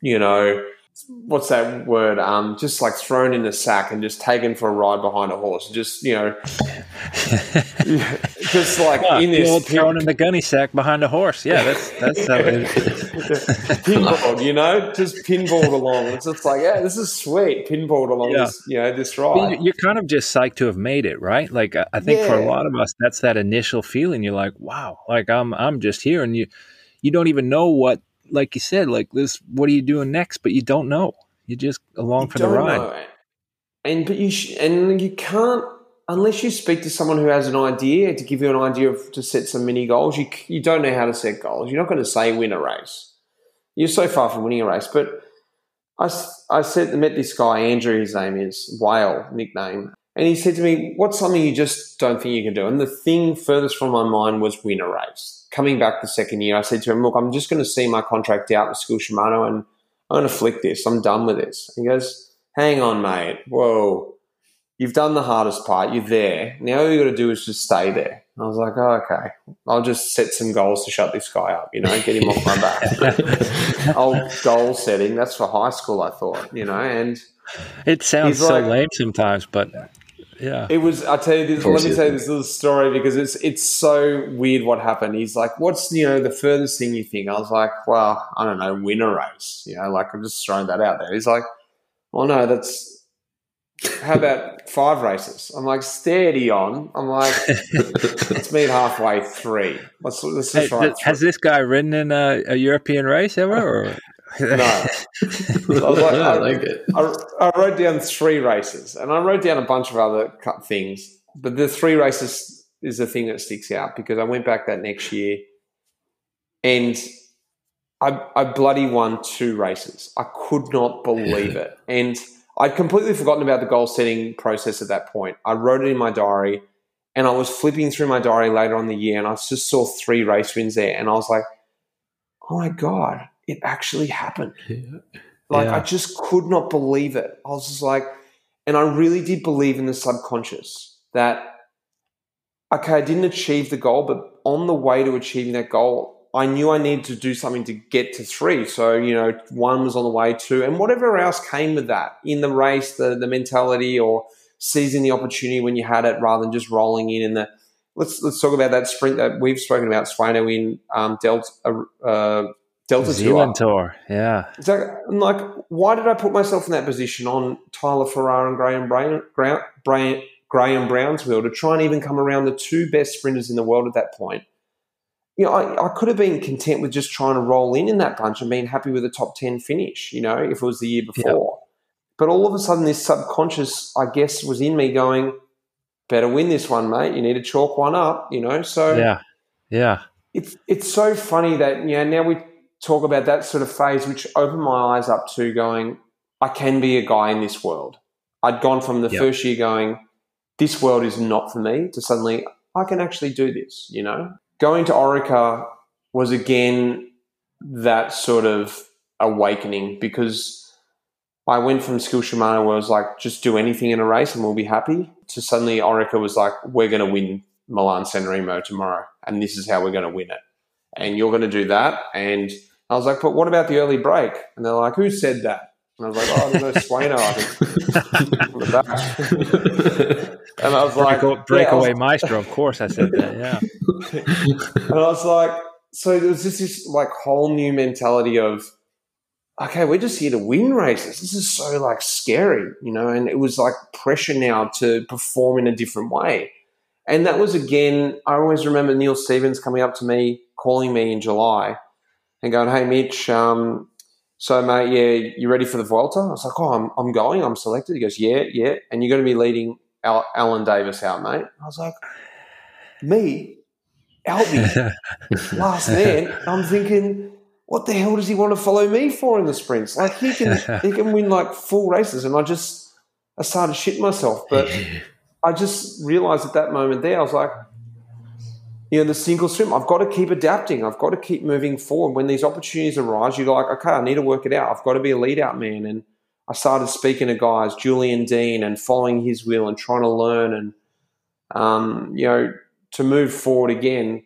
you know, what's that word? Um, just like thrown in a sack and just taken for a ride behind a horse. Just you know, just like in this thrown in the gunny sack behind a horse. Yeah, that's that's how it pinball. You know, just pinballed along. It's just like yeah, this is sweet. Pinballed along yeah. this you know this ride. You're kind of just psyched to have made it, right? Like I think yeah. for a lot of us, that's that initial feeling. You're like, wow, like I'm I'm just here, and you you don't even know what like you said, like this, what are you doing next? But you don't know. You're just along you for the ride. Know. And but you sh- and you can't unless you speak to someone who has an idea to give you an idea of to set some mini goals. You you don't know how to set goals. You're not going to say win a race. You're so far from winning a race. But I I said met this guy Andrew. His name is Whale nickname. And he said to me, What's something you just don't think you can do? And the thing furthest from my mind was win a race coming back the second year, I said to him, look, I'm just going to see my contract out with Skil Shimano and I'm going to flick this. I'm done with this. He goes, hang on, mate. Whoa. You've done the hardest part. You're there. Now all you got to do is just stay there. I was like, oh, okay. I'll just set some goals to shut this guy up, you know, get him off my back. Old goal setting. That's for high school, I thought, you know, and it sounds so like, lame sometimes, but yeah. It was. I tell you this. Let me tell you this little story because it's it's so weird what happened. He's like, "What's you know the furthest thing you think?" I was like, "Well, I don't know, win a race." You know, like I'm just throwing that out there. He's like, "Well, no, that's." How about five races? I'm like, steady on. I'm like, let's meet halfway three. Let's, let's just hey, Has this guy ridden in a, a European race ever? No. I, like, I, like it. I, I, wrote down three races and I wrote down a bunch of other things, but the three races is the thing that sticks out because I went back that next year and I, I bloody won two races. I could not believe it. And I'd completely forgotten about the goal setting process at that point. I wrote it in my diary and I was flipping through my diary later on the year and I just saw three race wins there. And I was like, oh my God, it actually happened. Yeah. Like, yeah. I just could not believe it. I was just like, and I really did believe in the subconscious that, okay, I didn't achieve the goal, but on the way to achieving that goal, I knew I needed to do something to get to three. So, you know, one was on the way, two, and whatever else came with that in the race, the, the mentality or seizing the opportunity when you had it rather than just rolling in in the let's let's talk about that sprint that we've spoken about Swano in um, Delta uh, uh Delta Zeeland Tour. Tour. Yeah. So, like, why did I put myself in that position on Tyler Farrar and Graeme Brown, Graeme, Graeme Brown's wheel to try and even come around the two best sprinters in the world at that point? you know, I, I could have been content with just trying to roll in in that bunch and being happy with a top 10 finish, you know, if it was the year before. But all of a sudden, this subconscious, I guess, was in me going, better win this one, mate. You need to chalk one up, you know? So, yeah, yeah. It's, it's so funny that, you know, now we talk about that sort of phase, which opened my eyes up to going, I can be a guy in this world. I'd gone from the yep. first year going, this world is not for me, to suddenly, I can actually do this, you know? going to Orica was again that sort of awakening because I went from Skil Shimano where it was like, just do anything in a race and we'll be happy, to suddenly Orica was like, we're going to win Milan San Remo tomorrow and this is how we're going to win it. And you're going to do that. And I was like, but what about the early break? And they're like, who said that? And I was like, oh, there's no Swano, I think. and I was like, break, breakaway yeah, maestro. Of course, I said that. Yeah. and I was like, so there was just this like whole new mentality of, okay, we're just here to win races. This is so like scary, you know. And it was like pressure now to perform in a different way. And that was again, I always remember Neil Stephens coming up to me, calling me in July, and going, "Hey, Mitch." Um, so, mate, yeah, you ready for the Vuelta? I was like, oh, I'm, I'm going. I'm selected. He goes, yeah, yeah. And you're going to be leading Al- Allan Davis out, mate. I was like, me, Albie, last man. I'm thinking, what the hell does he want to follow me for in the sprints? Like he can he can win like full races, and I just I started shitting myself. But I just realized at that moment there, I was like, you know, the single swim, I've got to keep adapting. I've got to keep moving forward. When these opportunities arise, you're like, okay, I need to work it out. I've got to be a lead out man. And I started speaking to guys, Julian Dean, and following his wheel and trying to learn and, um, you know, to move forward again.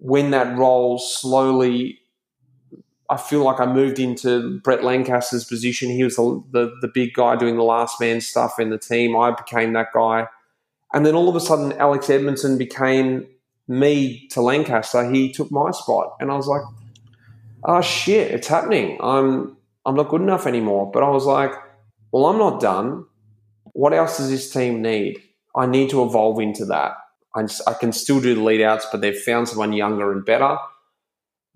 When that role slowly, I feel like I moved into Brett Lancaster's position. He was the, the, the big guy doing the last man stuff in the team. I became that guy. And then all of a sudden, Alex Edmondson became me to Lancaster, he took my spot, and I was like, "Oh shit, it's happening. I'm I'm not good enough anymore." But I was like, "Well, I'm not done. What else does this team need? I need to evolve into that. I, I can still do the lead outs, but they've found someone younger and better."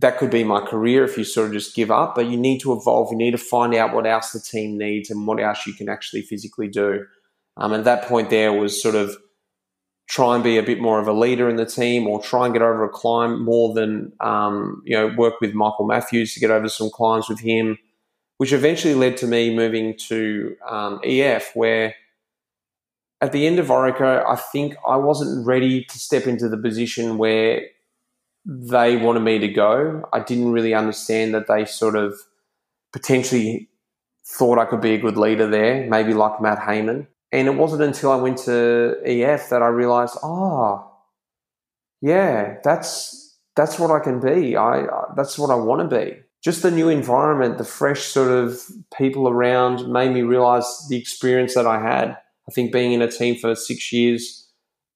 That could be my career if you sort of just give up, but you need to evolve. You need to find out what else the team needs and what else you can actually physically do. Um, and that point there was sort of try and be a bit more of a leader in the team or try and get over a climb more than, um, you know, work with Michael Matthews to get over some climbs with him, which eventually led to me moving to um, EF, where at the end of Orica, I think I wasn't ready to step into the position where they wanted me to go. I didn't really understand that they sort of potentially thought I could be a good leader there, maybe like Matt Hayman. And it wasn't until I went to EF that I realized, oh, yeah, that's that's what I can be. I that's what I want to be. Just the new environment, the fresh sort of people around made me realize the experience that I had. I think being in a team for six years,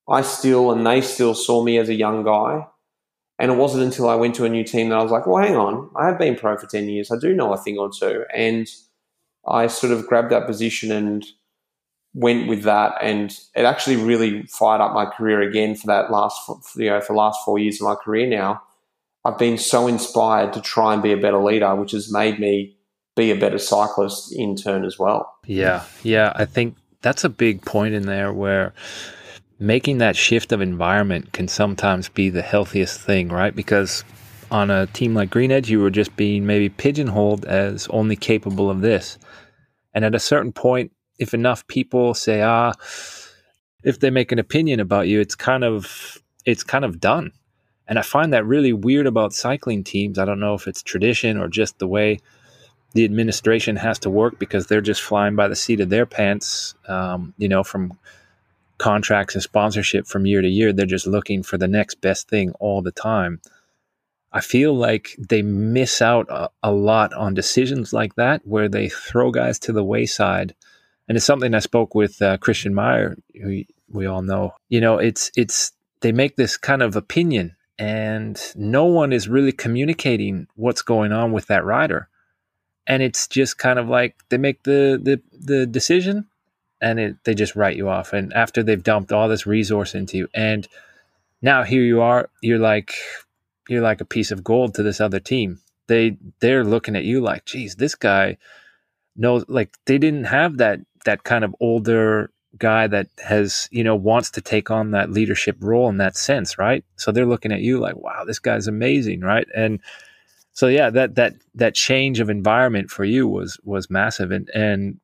I still and they still saw me as a young guy. And it wasn't until I went to a new team that I was like, well, hang on, I have been pro for 10 years. I do know a thing or two. And I sort of grabbed that position and went with that, and it actually really fired up my career again for that last, you know, for the last four years of my career now. I've been so inspired to try and be a better leader, which has made me be a better cyclist in turn as well. Yeah, yeah, I think that's a big point in there where making that shift of environment can sometimes be the healthiest thing, right? Because on a team like GreenEdge, you were just being maybe pigeonholed as only capable of this. And at a certain point, if enough people say, ah, if they make an opinion about you, it's kind of it's kind of done. And I find that really weird about cycling teams. I don't know if it's tradition or just the way the administration has to work because they're just flying by the seat of their pants, um, you know, from contracts and sponsorship from year to year. They're just looking for the next best thing all the time. I feel like they miss out a, a, lot on decisions like that where they throw guys to the wayside. And it's something I spoke with uh, Christian Meier, who we all know. You know, it's it's they make this kind of opinion, and no one is really communicating what's going on with that rider. And it's just kind of like they make the the, the decision, and it, they just write you off. And after they've dumped all this resource into you, and now here you are, you're like you're like a piece of gold to this other team. They they're looking at you like, geez, this guy knows. Like they didn't have that that kind of older guy that has you know wants to take on that leadership role in that sense, right? So they're looking at you like, wow, this guy's amazing, right? And so yeah, that that that change of environment for you was was massive and and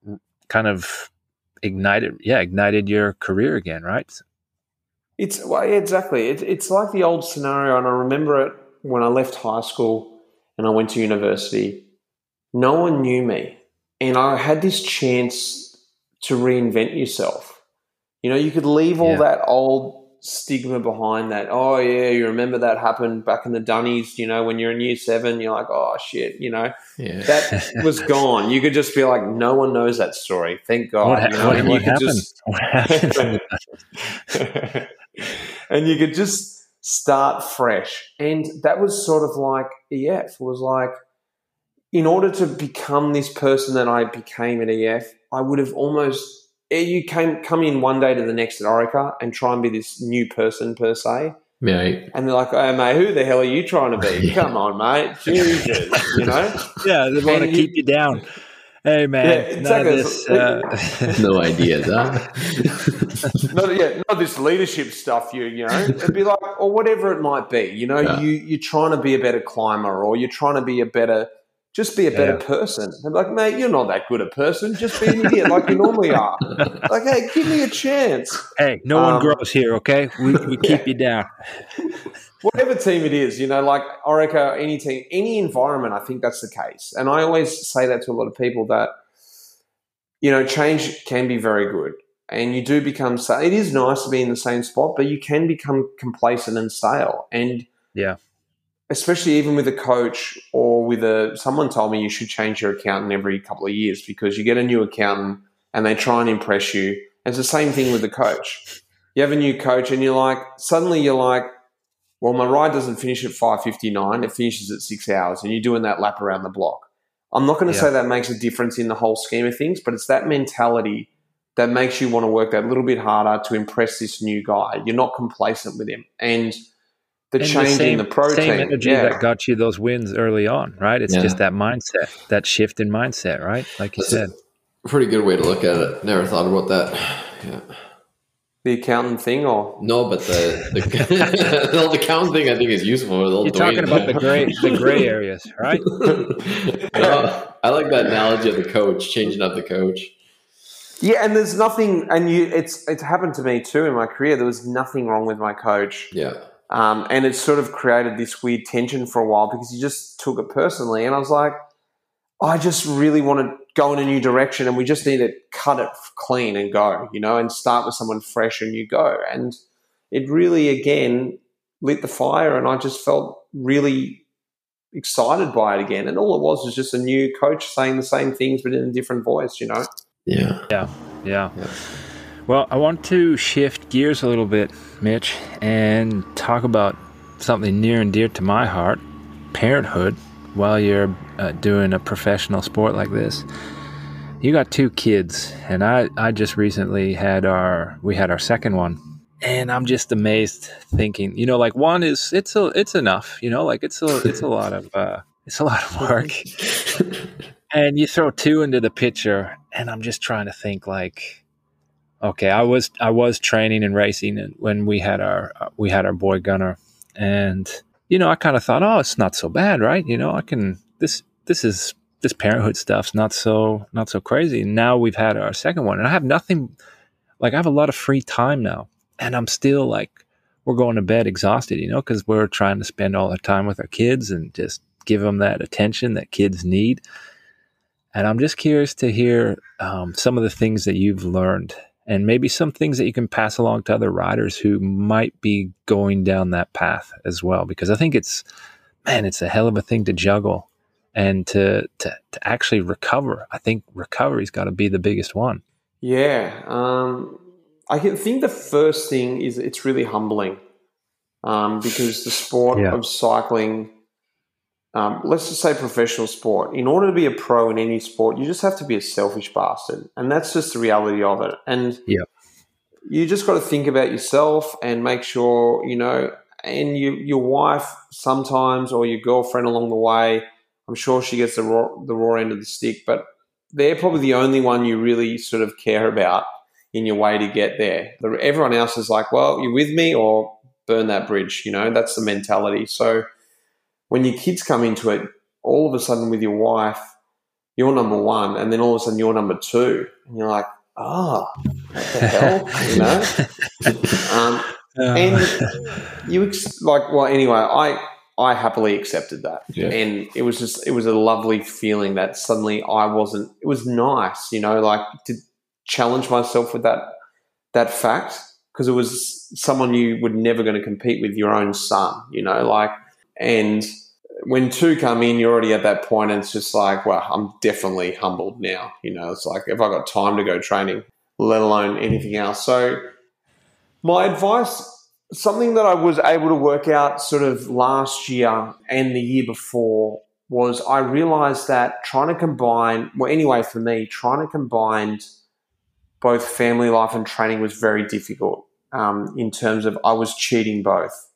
kind of ignited yeah ignited your career again, right? It's well, exactly. It, it's like the old scenario, and I remember it when I left high school and I went to university. No one knew me, and I had this chance to reinvent yourself. You know, you could leave all yeah. that old stigma behind that. Oh yeah, you remember that happened back in the Dunnies, you know, when you're in year seven, you're like, oh shit, you know. Yeah. That was gone. You could just be like, no one knows that story. Thank God. What, you know? what, what happened? Just... what happened? and you could just start fresh. And that was sort of like EF was like, in order to become this person that I became at EF, I would have almost you came come in one day to the next at Orica and try and be this new person per se. Mate. And they're like, oh, mate, who the hell are you trying to be? yeah. Come on, mate. Jesus, you know? Yeah, they want to keep you down. Hey man, yeah, exactly. This, uh... no idea, huh? not, yeah, not this leadership stuff. You, you know, it'd be like, or whatever it might be. You know, yeah. you you're trying to be a better climber, or you're trying to be a better, just be a better yeah. person. And like, mate, you're not that good a person. Just be an idiot like you normally are. Like, hey, give me a chance. Hey, no um, one grows here, okay? We we keep you down whatever team it is, you know, like Orica, any team, any environment, I think that's the case. And I always say that to a lot of people that, you know, change can be very good. And you do become, it is nice to be in the same spot, but you can become complacent and stale. And yeah, especially even with a coach or with a, someone told me you should change your accountant every couple of years because you get a new accountant and they try and impress you. It's the same thing with the coach. You have a new coach and you're like, suddenly you're like, well, my ride doesn't finish at 5.59, it finishes at six hours, and you're doing that lap around the block. I'm not going to yeah. say that makes a difference in the whole scheme of things, but it's that mentality that makes you want to work that little bit harder to impress this new guy. You're not complacent with him. And the and change the same, in the protein. Same energy yeah. that got you those wins early on, right? It's yeah. just that mindset, that shift in mindset, right? Like you That's said. pretty good way to look at it. Never thought about that. Yeah the accountant thing, or no? But the the, the accountant thing I think is useful. You're talking about the gray the gray areas, right? I like that analogy of the coach changing up the coach. Yeah, and there's nothing, and you it's it's happened to me too in my career. There was nothing wrong with my coach. Yeah. Um, and it sort of created this weird tension for a while because he just took it personally, and I was like, I just really want to go in a new direction and we just need to cut it clean and go, you know, and start with someone fresh and you go. And it really, again, lit the fire and I just felt really excited by it again. And all it was was just a new coach saying the same things but in a different voice, you know? Yeah. Yeah. Yeah. yeah. Well, I want to shift gears a little bit, Mitch, and talk about something near and dear to my heart parenthood while you're uh, doing a professional sport like this. You got two kids, and I, I just recently had our we had our second one, and I'm just amazed thinking, you know, like one is it's a it's enough, you know, like it's a it's a lot of uh, it's a lot of work, and you throw two into the picture, and I'm just trying to think like, okay, I was I was training and racing when we had our we had our boy Gunner, and you know I kind of thought, oh, it's not so bad, right? You know, I can this this is this parenthood stuff's not so not so crazy. And now we've had our second one, and I have nothing like I have a lot of free time now, and I'm still like we're going to bed exhausted, you know, because we're trying to spend all our time with our kids and just give them that attention that kids need. And I'm just curious to hear um, some of the things that you've learned and maybe some things that you can pass along to other riders who might be going down that path as well. Because I think it's, man, it's a hell of a thing to juggle and to, to, to actually recover. I think recovery's got to be the biggest one. Yeah. Um, I think the first thing is it's really humbling um, because the sport yeah. of cycling, um, let's just say professional sport, in order to be a pro in any sport, you just have to be a selfish bastard. And that's just the reality of it. And yeah. you just got to think about yourself and make sure, you know, and you, your wife sometimes or your girlfriend along the way, I'm sure she gets the raw, the raw end of the stick, but they're probably the only one you really sort of care about in your way to get there. Everyone else is like, well, you're with me or burn that bridge. You know, that's the mentality. So when your kids come into it, all of a sudden with your wife, you're number one, and then all of a sudden you're number two, and you're like, ah, oh, what the hell, you know? um, and you ex- like, well, anyway, I I happily accepted that, yeah. and it was just it was a lovely feeling that suddenly I wasn't. It was nice, you know, like to challenge myself with that that fact because it was someone you were never going to compete with your own son, you know, like and when two come in, you're already at that point, and it's just like, well, I'm definitely humbled now. You know, it's like if I got time to go training, let alone anything else. So, my advice, something that I was able to work out sort of last year and the year before, was I realized that trying to combine, well, anyway, for me, trying to combine both family life and training was very difficult um, in terms of I was cheating both.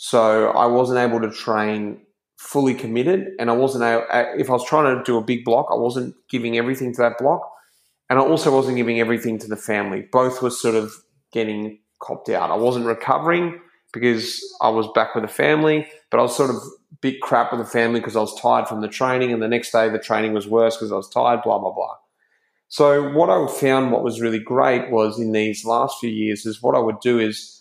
So I wasn't able to train fully committed, and I wasn't able, if I was trying to do a big block, I wasn't giving everything to that block, and I also wasn't giving everything to the family. Both were sort of getting copped out. I wasn't recovering because I was back with the family, but I was sort of bit crap with the family because I was tired from the training, and the next day the training was worse because I was tired. Blah blah blah. So what I found what was really great was in these last few years is what I would do is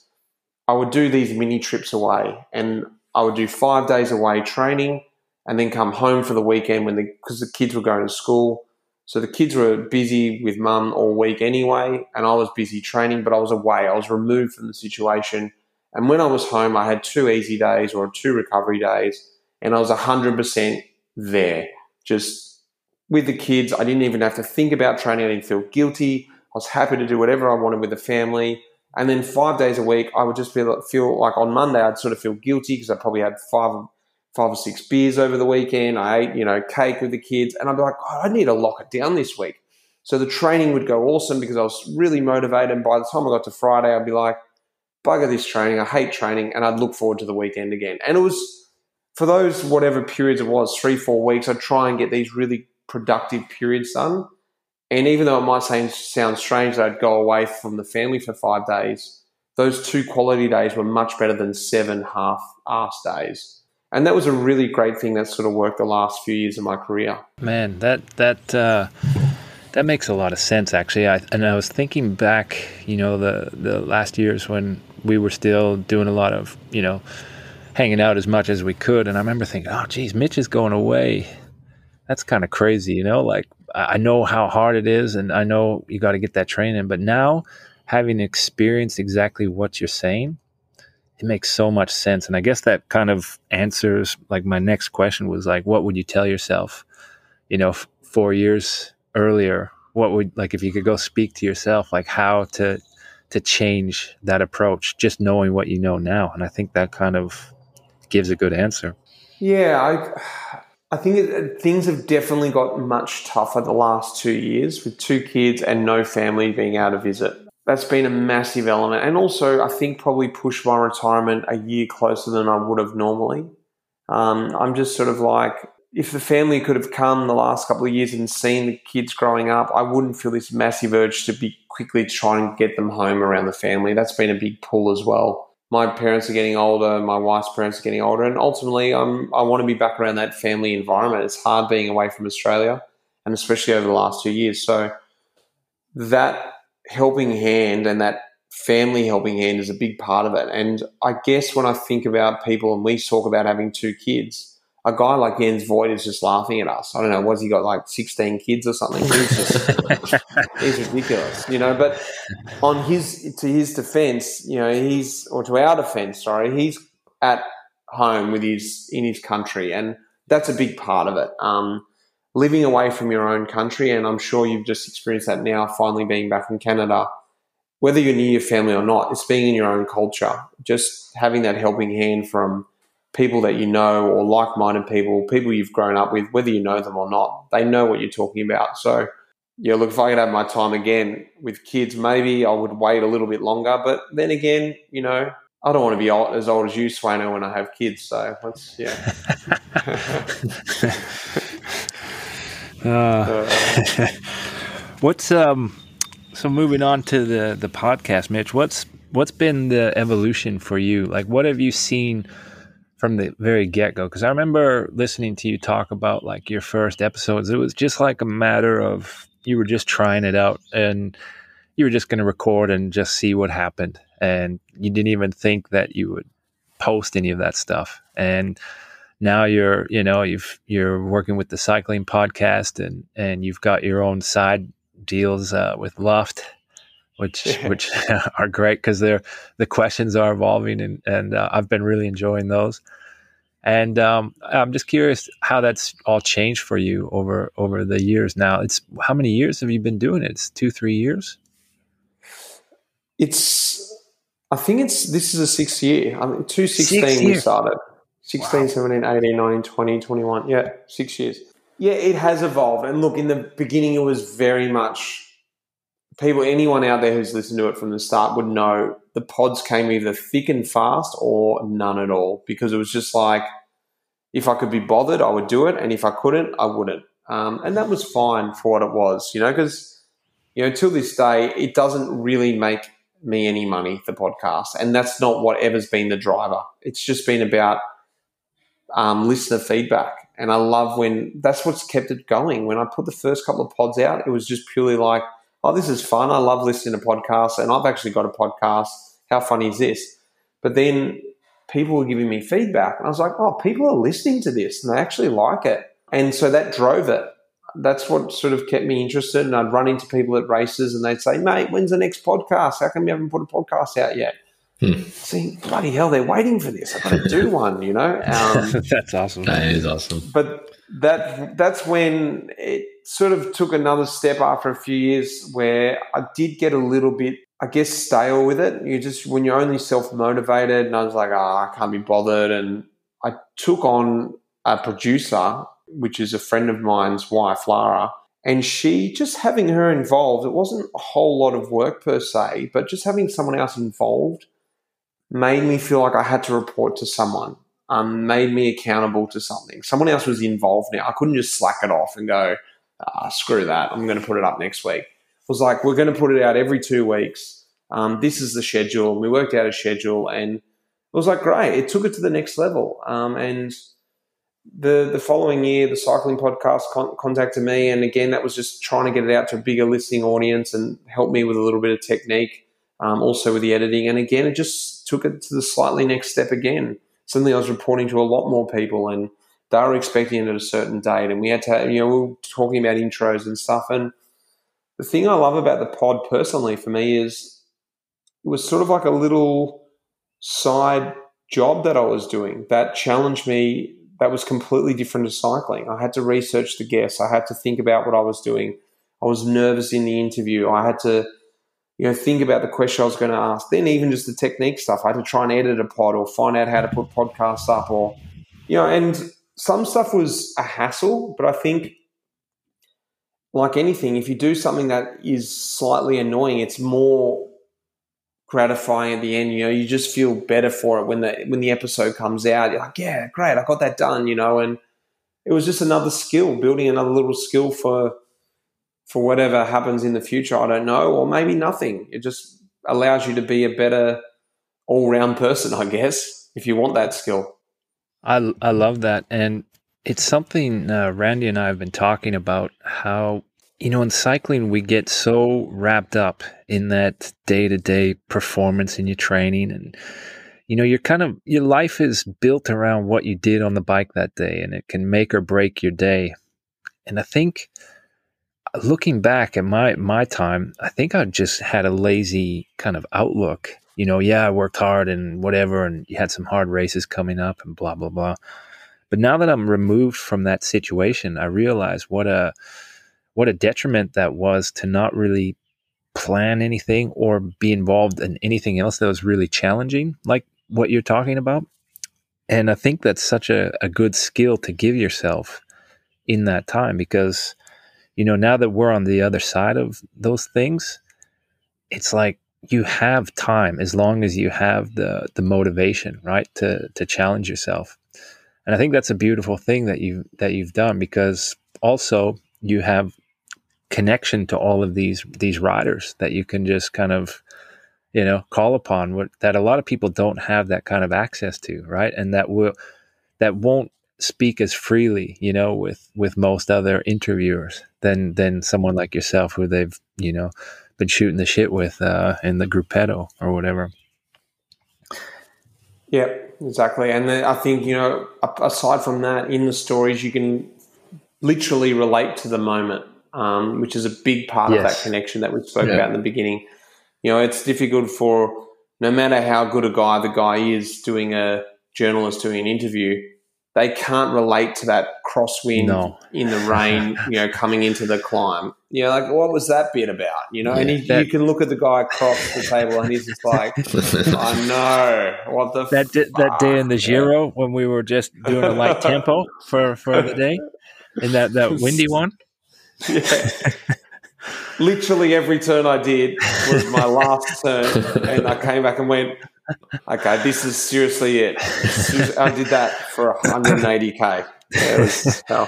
I would do these mini trips away and I would do five days away training and then come home for the weekend when the because the kids were going to school. So the kids were busy with mum all week anyway, and I was busy training, but I was away. I was removed from the situation. And when I was home, I had two easy days or two recovery days, and I was 100% there, just with the kids. I didn't even have to think about training. I didn't feel guilty. I was happy to do whatever I wanted with the family. And then five days a week, I would just feel feel like on Monday I'd sort of feel guilty because I probably had five five or six beers over the weekend. I ate you know cake with the kids, and I'd be like, I need to lock it down this week. So the training would go awesome because I was really motivated. And by the time I got to Friday, I'd be like, bugger this training. I hate training, and I'd look forward to the weekend again. And it was for those whatever periods it was, three four weeks. I'd try and get these really productive periods done. And even though it might sound strange that I'd go away from the family for five days, those two quality days were much better than seven half ass days. And that was a really great thing that sort of worked the last few years of my career. Man, that that uh, that makes a lot of sense actually. I, and I was thinking back, you know, the the last years when we were still doing a lot of, you know, hanging out as much as we could. And I remember thinking, oh, geez, Mitch is going away that's kind of crazy, you know? Like, I know how hard it is, and I know you got to get that training. But now, having experienced exactly what you're saying, it makes so much sense. And I guess that kind of answers like my next question was like, what would you tell yourself, you know, f- four years earlier? What would like if you could go speak to yourself, like how to to change that approach, just knowing what you know now? And I think that kind of gives a good answer. Yeah, I I think things have definitely got much tougher the last two years with two kids and no family being able to visit. That's been a massive element. And also, I think probably pushed my retirement a year closer than I would have normally. Um, I'm just sort of like, if the family could have come the last couple of years and seen the kids growing up, I wouldn't feel this massive urge to be quickly trying to get them home around the family. That's been a big pull as well. My parents are getting older, my wife's parents are getting older, and ultimately, I'm I want to be back around that family environment. It's hard being away from Australia, and especially over the last two years. So that helping hand and that family helping hand is a big part of it. And I guess when I think about people and we talk about having two kids a guy like Jens Voigt is just laughing at us. I don't know, was he got like 16 kids or something? He's just, he's ridiculous, you know. But on his, to his defense, you know, he's, or to our defense, sorry, he's at home with his, in his country. And that's a big part of it. Um, living away from your own country, and I'm sure you've just experienced that now, finally being back in Canada, whether you're near your family or not, it's being in your own culture, just having that helping hand from, people that you know or like-minded people, people you've grown up with, whether you know them or not, they know what you're talking about. So, yeah, look, if I could have my time again with kids, maybe I would wait a little bit longer. But then again, you know, I don't want to be old, as old as you, Swano, when I have kids. So let's, yeah. uh, what's um? So moving on to the the podcast, Mitch. What's what's been the evolution for you? Like, what have you seen? From the very get go. Because I remember listening to you talk about like your first episodes. It was just like a matter of you were just trying it out and you were just going to record and just see what happened. And you didn't even think that you would post any of that stuff. And now you're, you know, you've you're working with the cycling podcast and and you've got your own side deals uh, with Luft which which are great because they're the questions are evolving and and uh, I've been really enjoying those. And um, I'm just curious how that's all changed for you over over the years. Now, it's how many years have you been doing it? It's two, three years. It's, I think it's this is a sixth year. I mean, two sixteen we started. 16, wow. 17, 18, 19, 20, 21. Yeah, six years. Yeah, it has evolved. And look, in the beginning, it was very much people, anyone out there who's listened to it from the start would know the pods came either thick and fast or none at all because it was just like, if I could be bothered, I would do it. And if I couldn't, I wouldn't. Um, and that was fine for what it was, you know, because, you know, till this day, it doesn't really make me any money, the podcast. And that's not whatever's been the driver. It's just been about um, listener feedback. And I love when that's what's kept it going. When I put the first couple of pods out, it was just purely like, oh, this is fun. I love listening to podcasts, and I've actually got a podcast. How funny is this? But then people were giving me feedback, and I was like, oh, people are listening to this and they actually like it. And so that drove it. That's what sort of kept me interested. And I'd run into people at races and they'd say, mate, when's the next podcast? How come you haven't put a podcast out yet? Hmm. See, bloody hell, they're waiting for this. I've got to do one, you know? Um, that's awesome. That is awesome. But that that's when it sort of took another step after a few years where I did get a little bit, I guess, stale with it. You just, when you're only self motivated, and I was like, oh, I can't be bothered. And I took on a producer, which is a friend of mine's wife, Lara. And she, just having her involved, it wasn't a whole lot of work per se, but just having someone else involved made me feel like I had to report to someone um, made me accountable to something. Someone else was involved now. I couldn't just slack it off and go, ah, screw that. I'm going to put it up next week. It was like, we're going to put it out every two weeks. Um, this is the schedule. We worked out a schedule and it was like, great. It took it to the next level. Um, and the, the following year, the cycling podcast con- contacted me. And again, that was just trying to get it out to a bigger listening audience and help me with a little bit of technique, um, also with the editing. And again, it just took it to the slightly next step again suddenly I was reporting to a lot more people and they were expecting it at a certain date. And we had to, you know, we were talking about intros and stuff. And the thing I love about the pod personally for me is it was sort of like a little side job that I was doing that challenged me. That was completely different to cycling. I had to research the guests. I had to think about what I was doing. I was nervous in the interview. I had to you know, think about the question I was going to ask. Then even just the technique stuff. I had to try and edit a pod or find out how to put podcasts up or, you know, and some stuff was a hassle, but I think like anything, if you do something that is slightly annoying, it's more gratifying at the end. You know, you just feel better for it when the when the episode comes out. You're like, yeah, great, I got that done. You know, and it was just another skill, building another little skill for for whatever happens in the future. I don't know, or maybe nothing. It just allows you to be a better all round person, I guess, if you want that skill. I I love that, and it's something uh, Randy and I have been talking about how you know in cycling we get so wrapped up in that day to day performance in your training. And you know you're kind of your life is built around what you did on the bike that day and it can make or break your day. And i think looking back at my my time i think i just had a lazy kind of outlook you know yeah i worked hard and whatever and you had some hard races coming up and blah blah blah but now that i'm removed from that situation i realize what a what a detriment that was to not really plan anything or be involved in anything else that was really challenging, like what you're talking about. And I think that's such a, a good skill to give yourself in that time because, you know, now that we're on the other side of those things, it's like you have time as long as you have the the motivation, right? To to challenge yourself. And I think that's a beautiful thing that you that you've done because also you have connection to all of these these riders that you can just kind of you know call upon what that a lot of people don't have that kind of access to right and that will that won't speak as freely you know with with most other interviewers than than someone like yourself who they've you know been shooting the shit with uh in the gruppetto or whatever yeah exactly and i think you know aside from that in the stories you can literally relate to the moment um, which is a big part yes. of that connection that we spoke yeah. about in the beginning. You know, it's difficult for no matter how good a guy the guy is doing a journalist doing an interview, they can't relate to that crosswind no. in the rain, you know, coming into the climb. You know, like what was that bit about? You know, yeah, and he, that, you can look at the guy across the table and he's just like, I know what the that d- that day in the Giro when we were just doing a light tempo for for the day, and that that windy one. Yeah. Literally every turn I did was my last turn, and I came back and went, "Okay, this is seriously it." I did that for 180k. Yeah.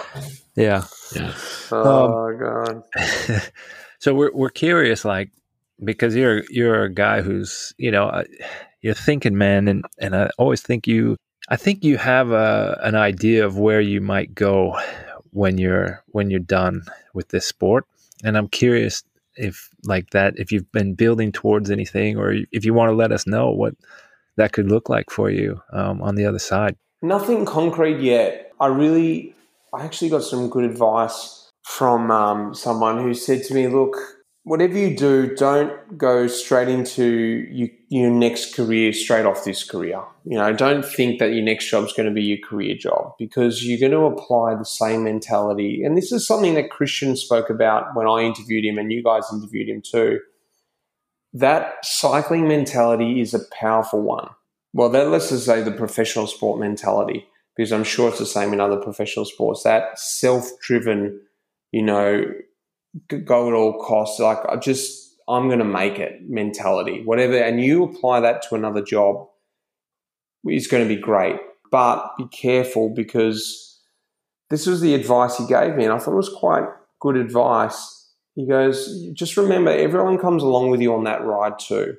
yeah. yeah. Oh um, god. so we're we're curious, like, because you're you're a guy who's you know uh, you're thinking man, and and I always think you I think you have a an idea of where you might go when you're when you're done with this sport and i'm curious if like that if you've been building towards anything or if you want to let us know what that could look like for you um, on the other side. Nothing concrete yet. I really i actually got some good advice from um, someone who said to me look whatever you do, don't go straight into you, your next career straight off this career. You know, don't think that your next job is going to be your career job because you're going to apply the same mentality. And this is something that Christian spoke about when I interviewed him, and you guys interviewed him too. That cycling mentality is a powerful one. Well, that, let's just say the professional sport mentality, because I'm sure it's the same in other professional sports. That self-driven, you know, go at all costs. Like I just, I'm going to make it mentality, whatever. And you apply that to another job is going to be great, but be careful because this was the advice he gave me, and I thought it was quite good advice. He goes, just remember, everyone comes along with you on that ride too.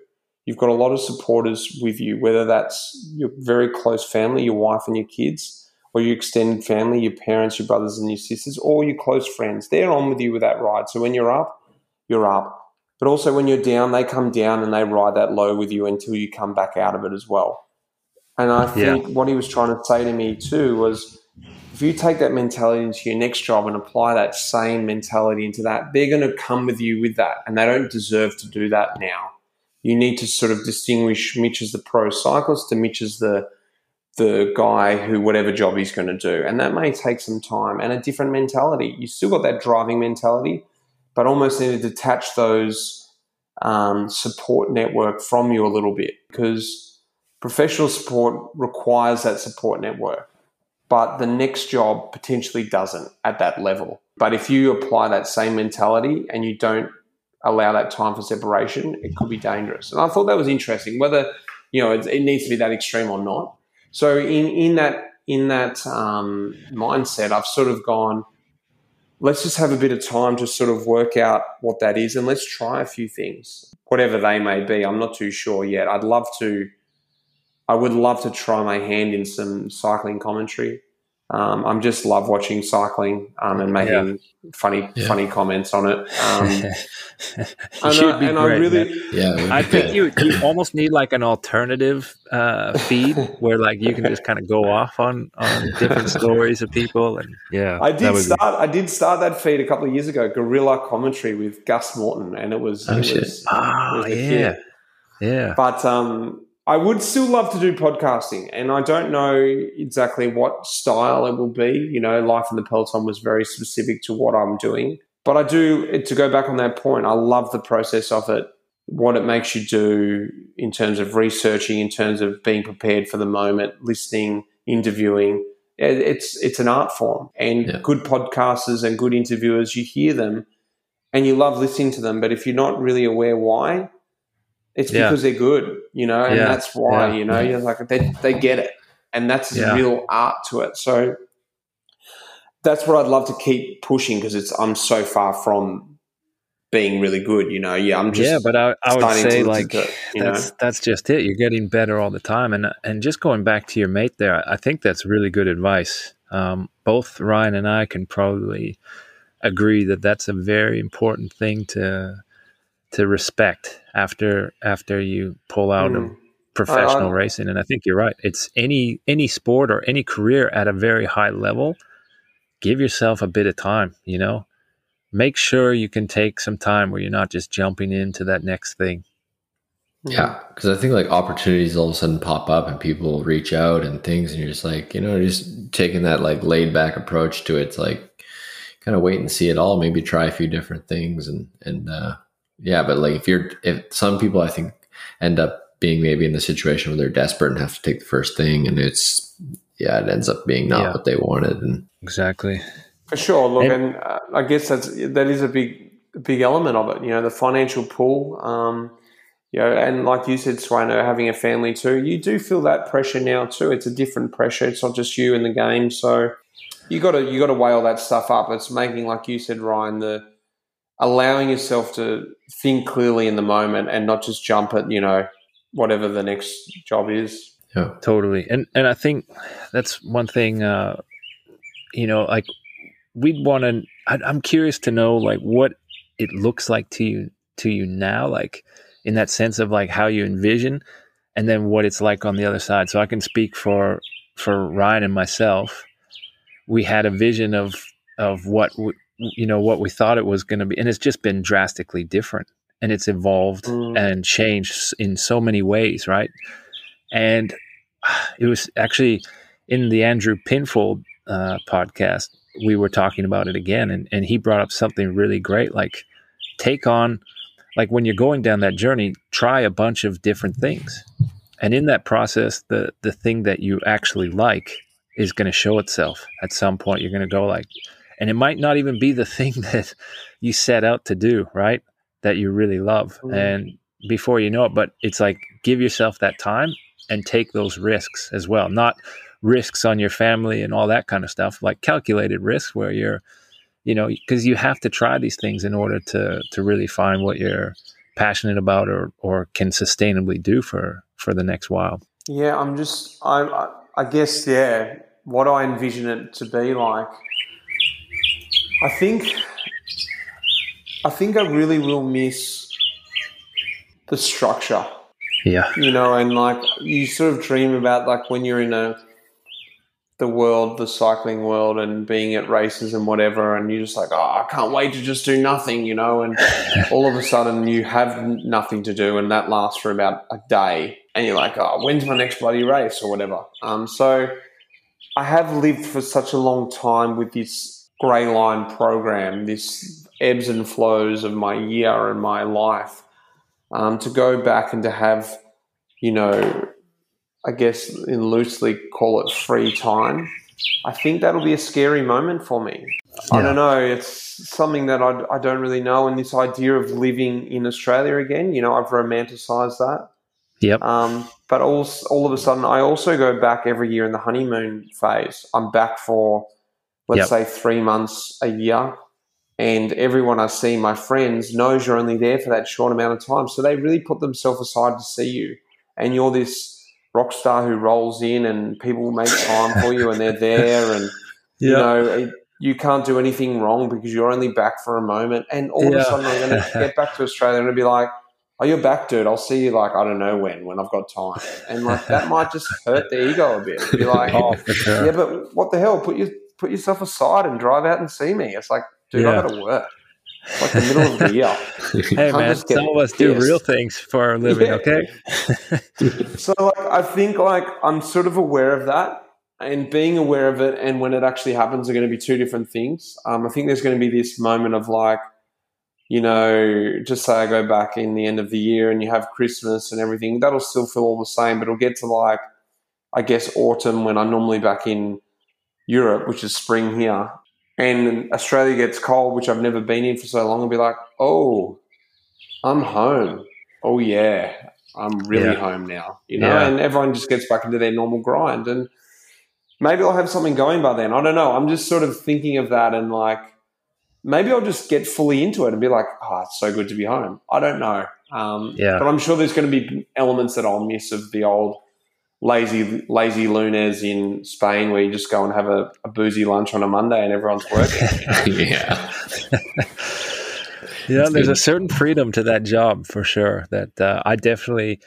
You've got a lot of supporters with you, whether that's your very close family, your wife and your kids, or your extended family, your parents, your brothers and your sisters, or your close friends. They're on with you with that ride. So when you're up, you're up. But also when you're down, they come down and they ride that low with you until you come back out of it as well. And I think yeah. what he was trying to say to me too was if you take that mentality into your next job and apply that same mentality into that, they're going to come with you with that. And they don't deserve to do that now. You need to sort of distinguish Mitch as the pro cyclist to Mitch as the the guy who whatever job he's going to do. And that may take some time and a different mentality. You still got that driving mentality, but almost need to detach those um, support network from you a little bit because professional support requires that support network. But the next job potentially doesn't at that level. But if you apply that same mentality and you don't allow that time for separation, it could be dangerous. And I thought that was interesting, whether you know it, it needs to be that extreme or not so in in that in that um, mindset, I've sort of gone, let's just have a bit of time to sort of work out what that is and let's try a few things, whatever they may be. I'm not too sure yet. I'd love to, I would love to try my hand in some cycling commentary. Um, I'm just love watching cycling um, and making yeah. funny yeah. funny comments on it. Um, and, I, and I, really, yeah, I think you you almost need like an alternative uh, feed where like you can just kind of go off on on different stories of people and yeah. I did start. Be... I did start that feed a couple of years ago. Gorilla commentary with Gus Morton, and it was oh, it shit. was, oh, it was yeah, yeah. But um, I would still love to do podcasting, and I don't know exactly what style it will be. You know, Life in the Peloton was very specific to what I'm doing. But I do, to go back on that point, I love the process of it, what it makes you do in terms of researching, in terms of being prepared for the moment, listening, interviewing. It's, it's an art form. And yeah. good podcasters and good interviewers, you hear them and you love listening to them. But if you're not really aware why, it's yeah. because they're good, you know, and yeah. that's why, yeah. you know, you're like they they get it, and that's a real art to it. So that's what I'd love to keep pushing because it's I'm so far from being really good, you know. Yeah, I'm just yeah, but I, I would say like it, that's know? that's just it. You're getting better all the time, and and just going back to your mate there, I think that's really good advice. Um, both Ryan and I can probably agree that that's a very important thing to to respect after after you pull out mm. of professional uh, racing. And I think you're right. It's any any sport or any career at a very high level. Give yourself a bit of time. You know, make sure you can take some time where you're not just jumping into that next thing. Yeah, because I think like opportunities all of a sudden pop up and people reach out and things, and you're just like, you know, just taking that like laid back approach to it. It's like kind of wait and see it all. Maybe try a few different things and and uh, yeah, but like if you're if some people I think end up being maybe in the situation where they're desperate and have to take the first thing and it's yeah, it ends up being not yeah. what they wanted and exactly. For sure. Look, and, and uh, I guess that's that is a big big element of it. You know, the financial pull. Um, you know, and like you said, Swano, having a family too, you do feel that pressure now too. It's a different pressure. It's not just you in the game. So you got to you got to weigh all that stuff up. It's making, like you said, Ryan, the allowing yourself to think clearly in the moment and not just jump at you know whatever the next job is. Yeah. Totally. And and i think that's one thing uh you know like we'd want to i'm curious to know like what it looks like to you to you now like in that sense of like how you envision and then what it's like on the other side. So i can speak for for ryan and myself. We had a vision of of what you know what we thought it was going to be and it's just been drastically different and it's evolved mm. and changed in so many ways right? And it was actually in the andrew pinfold uh, podcast we were talking about it again and, and he brought up something really great like take on like when you're going down that journey try a bunch of different things. And in that process the the thing that you actually like is going to show itself at some point. You're going to go like and it might not even be the thing that you set out to do right that you really love mm. and before you know it but it's like give yourself that time and take those risks as well not risks on your family and all that kind of stuff like calculated risks where you're you know because you have to try these things in order to to really find what you're passionate about or or can sustainably do for for the next while yeah i'm just i i guess yeah what i envision it to be like I think I think I really will miss the structure. Yeah. You know, and like you sort of dream about like when you're in a the world, the cycling world and being at races and whatever and you're just like, Oh, I can't wait to just do nothing, you know, and all of a sudden you have nothing to do and that lasts for about a day and you're like, Oh, when's my next bloody race or whatever. Um so I have lived for such a long time with this grey line program, this ebbs and flows of my year and my life, um, to go back and to have, you know, I guess in loosely call it free time, I think that'll be a scary moment for me. Yeah. I don't know. It's something that I, I don't really know. And this idea of living in Australia again, you know, I've romanticized that. Yep. Um, but all, all of a sudden, I also go back every year in the honeymoon phase. I'm back for, let's Yep. say, three months a year. And everyone I see, my friends, knows you're only there for that short amount of time. So they really put themselves aside to see you. And you're this rock star who rolls in and people make time for you and they're there. And, you know, it, you can't do anything wrong because you're only back for a moment. And all of a sudden, I'm going to get back to Australia and be like, oh, you're back, dude. I'll see you like, I don't know when, when I've got time. And like, that might just hurt the ego a bit. Be like, oh, sure. yeah, but what the hell? Put your, put yourself aside and drive out and see me. It's like, dude, I Yeah. got to work. It's like the middle of the year. Hey Can't man, some of us do real things for our living. Yeah. Okay. So like, I think like I'm sort of aware of that, and being aware of it, and when it actually happens, are going to be two different things. Um, I think there's going to be this moment of like, you know, just say I go back in the end of the year, and you have Christmas and everything. That'll still feel all the same, but it'll get to like, I guess autumn when I'm normally back in Europe, which is spring here, and Australia gets cold, which I've never been in for so long. I'll be like, oh, I'm home. Oh yeah, I'm really Yeah. home now, you know, Yeah. and everyone just gets back into their normal grind. And maybe I'll have something going by then. I don't know. I'm just sort of thinking of that and like, maybe I'll just get fully into it and be like, oh, it's so good to be home. I don't know. Um, Yeah. But I'm sure there's going to be elements that I'll miss of the old lazy, lazy lunes in Spain where you just go and have a, a boozy lunch on a Monday and everyone's working. yeah. Yeah, It's there's good. a certain freedom to that job for sure. That uh, I definitely,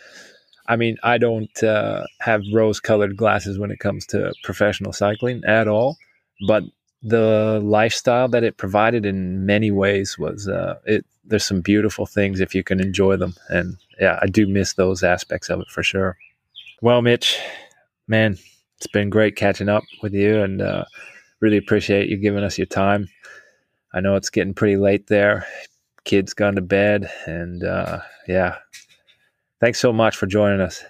I mean, I don't uh, have rose-colored glasses when it comes to professional cycling at all. But the lifestyle that it provided in many ways was uh, it. There's some beautiful things if you can enjoy them, and yeah, I do miss those aspects of it for sure. Well, Mitch, man, it's been great catching up with you, and uh, really appreciate you giving us your time. I know it's getting pretty late there kids gone to bed and uh, yeah thanks so much for joining us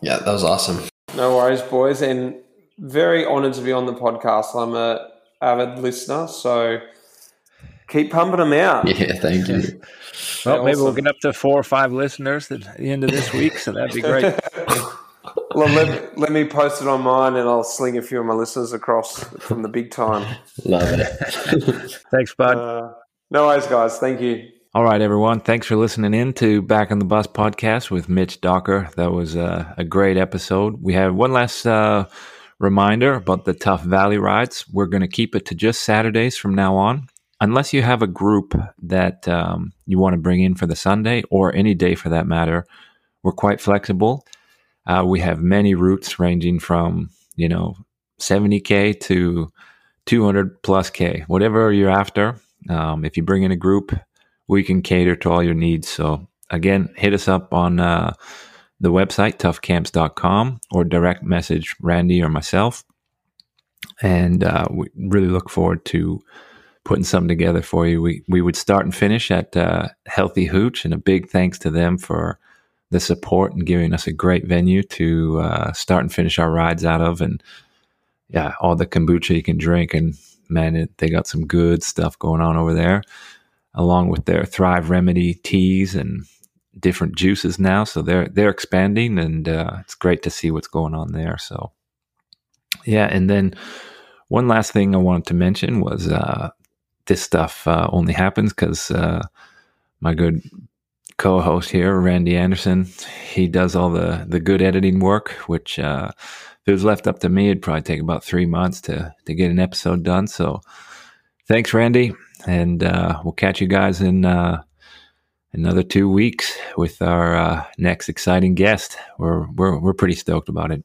Yeah, that was awesome. No worries, boys, and very honoured to be on the podcast. I'm a avid listener, so keep pumping them out. Yeah, thank you. well maybe we'll get up to four or five listeners at the end of this week so that'd be great well, let, let me post it on mine, and I'll sling a few of my listeners across from the big time. Love it. thanks bud Uh, no worries, guys. Thank you. all right everyone thanks for listening in to back on the bus podcast with mitch docker that was uh, a great episode we have one last uh, reminder about the tough valley rides we're going to keep it to just saturdays from now on unless you have a group that um, you want to bring in for the sunday or any day for that matter we're quite flexible uh, we have many routes ranging from you know 70k to 200 plus k whatever you're after. Um, if you bring in a group we can cater to all your needs. So again hit us up on uh, the website toughcamps.com or direct message randy or myself. And uh, we really look forward to putting something together for you. We, we would start and finish at uh, healthy hooch and a big thanks to them for the support and giving us a great venue to uh, start and finish our rides out of and yeah all the kombucha you can drink. And man it, they got some good stuff going on over there along with their thrive remedy teas and different juices now. So they're they're expanding and uh, it's great to see what's going on there. So yeah. And then one last thing i wanted to mention was uh, this stuff uh, only happens because uh, my good co-host here, Randy Anderson. He does all the the good editing work, which uh, if it was left up to me, it'd probably take about three months to to get an episode done. So, thanks, Randy, and uh, we'll catch you guys in uh, another two weeks with our uh, next exciting guest. We're we're we're pretty stoked about it.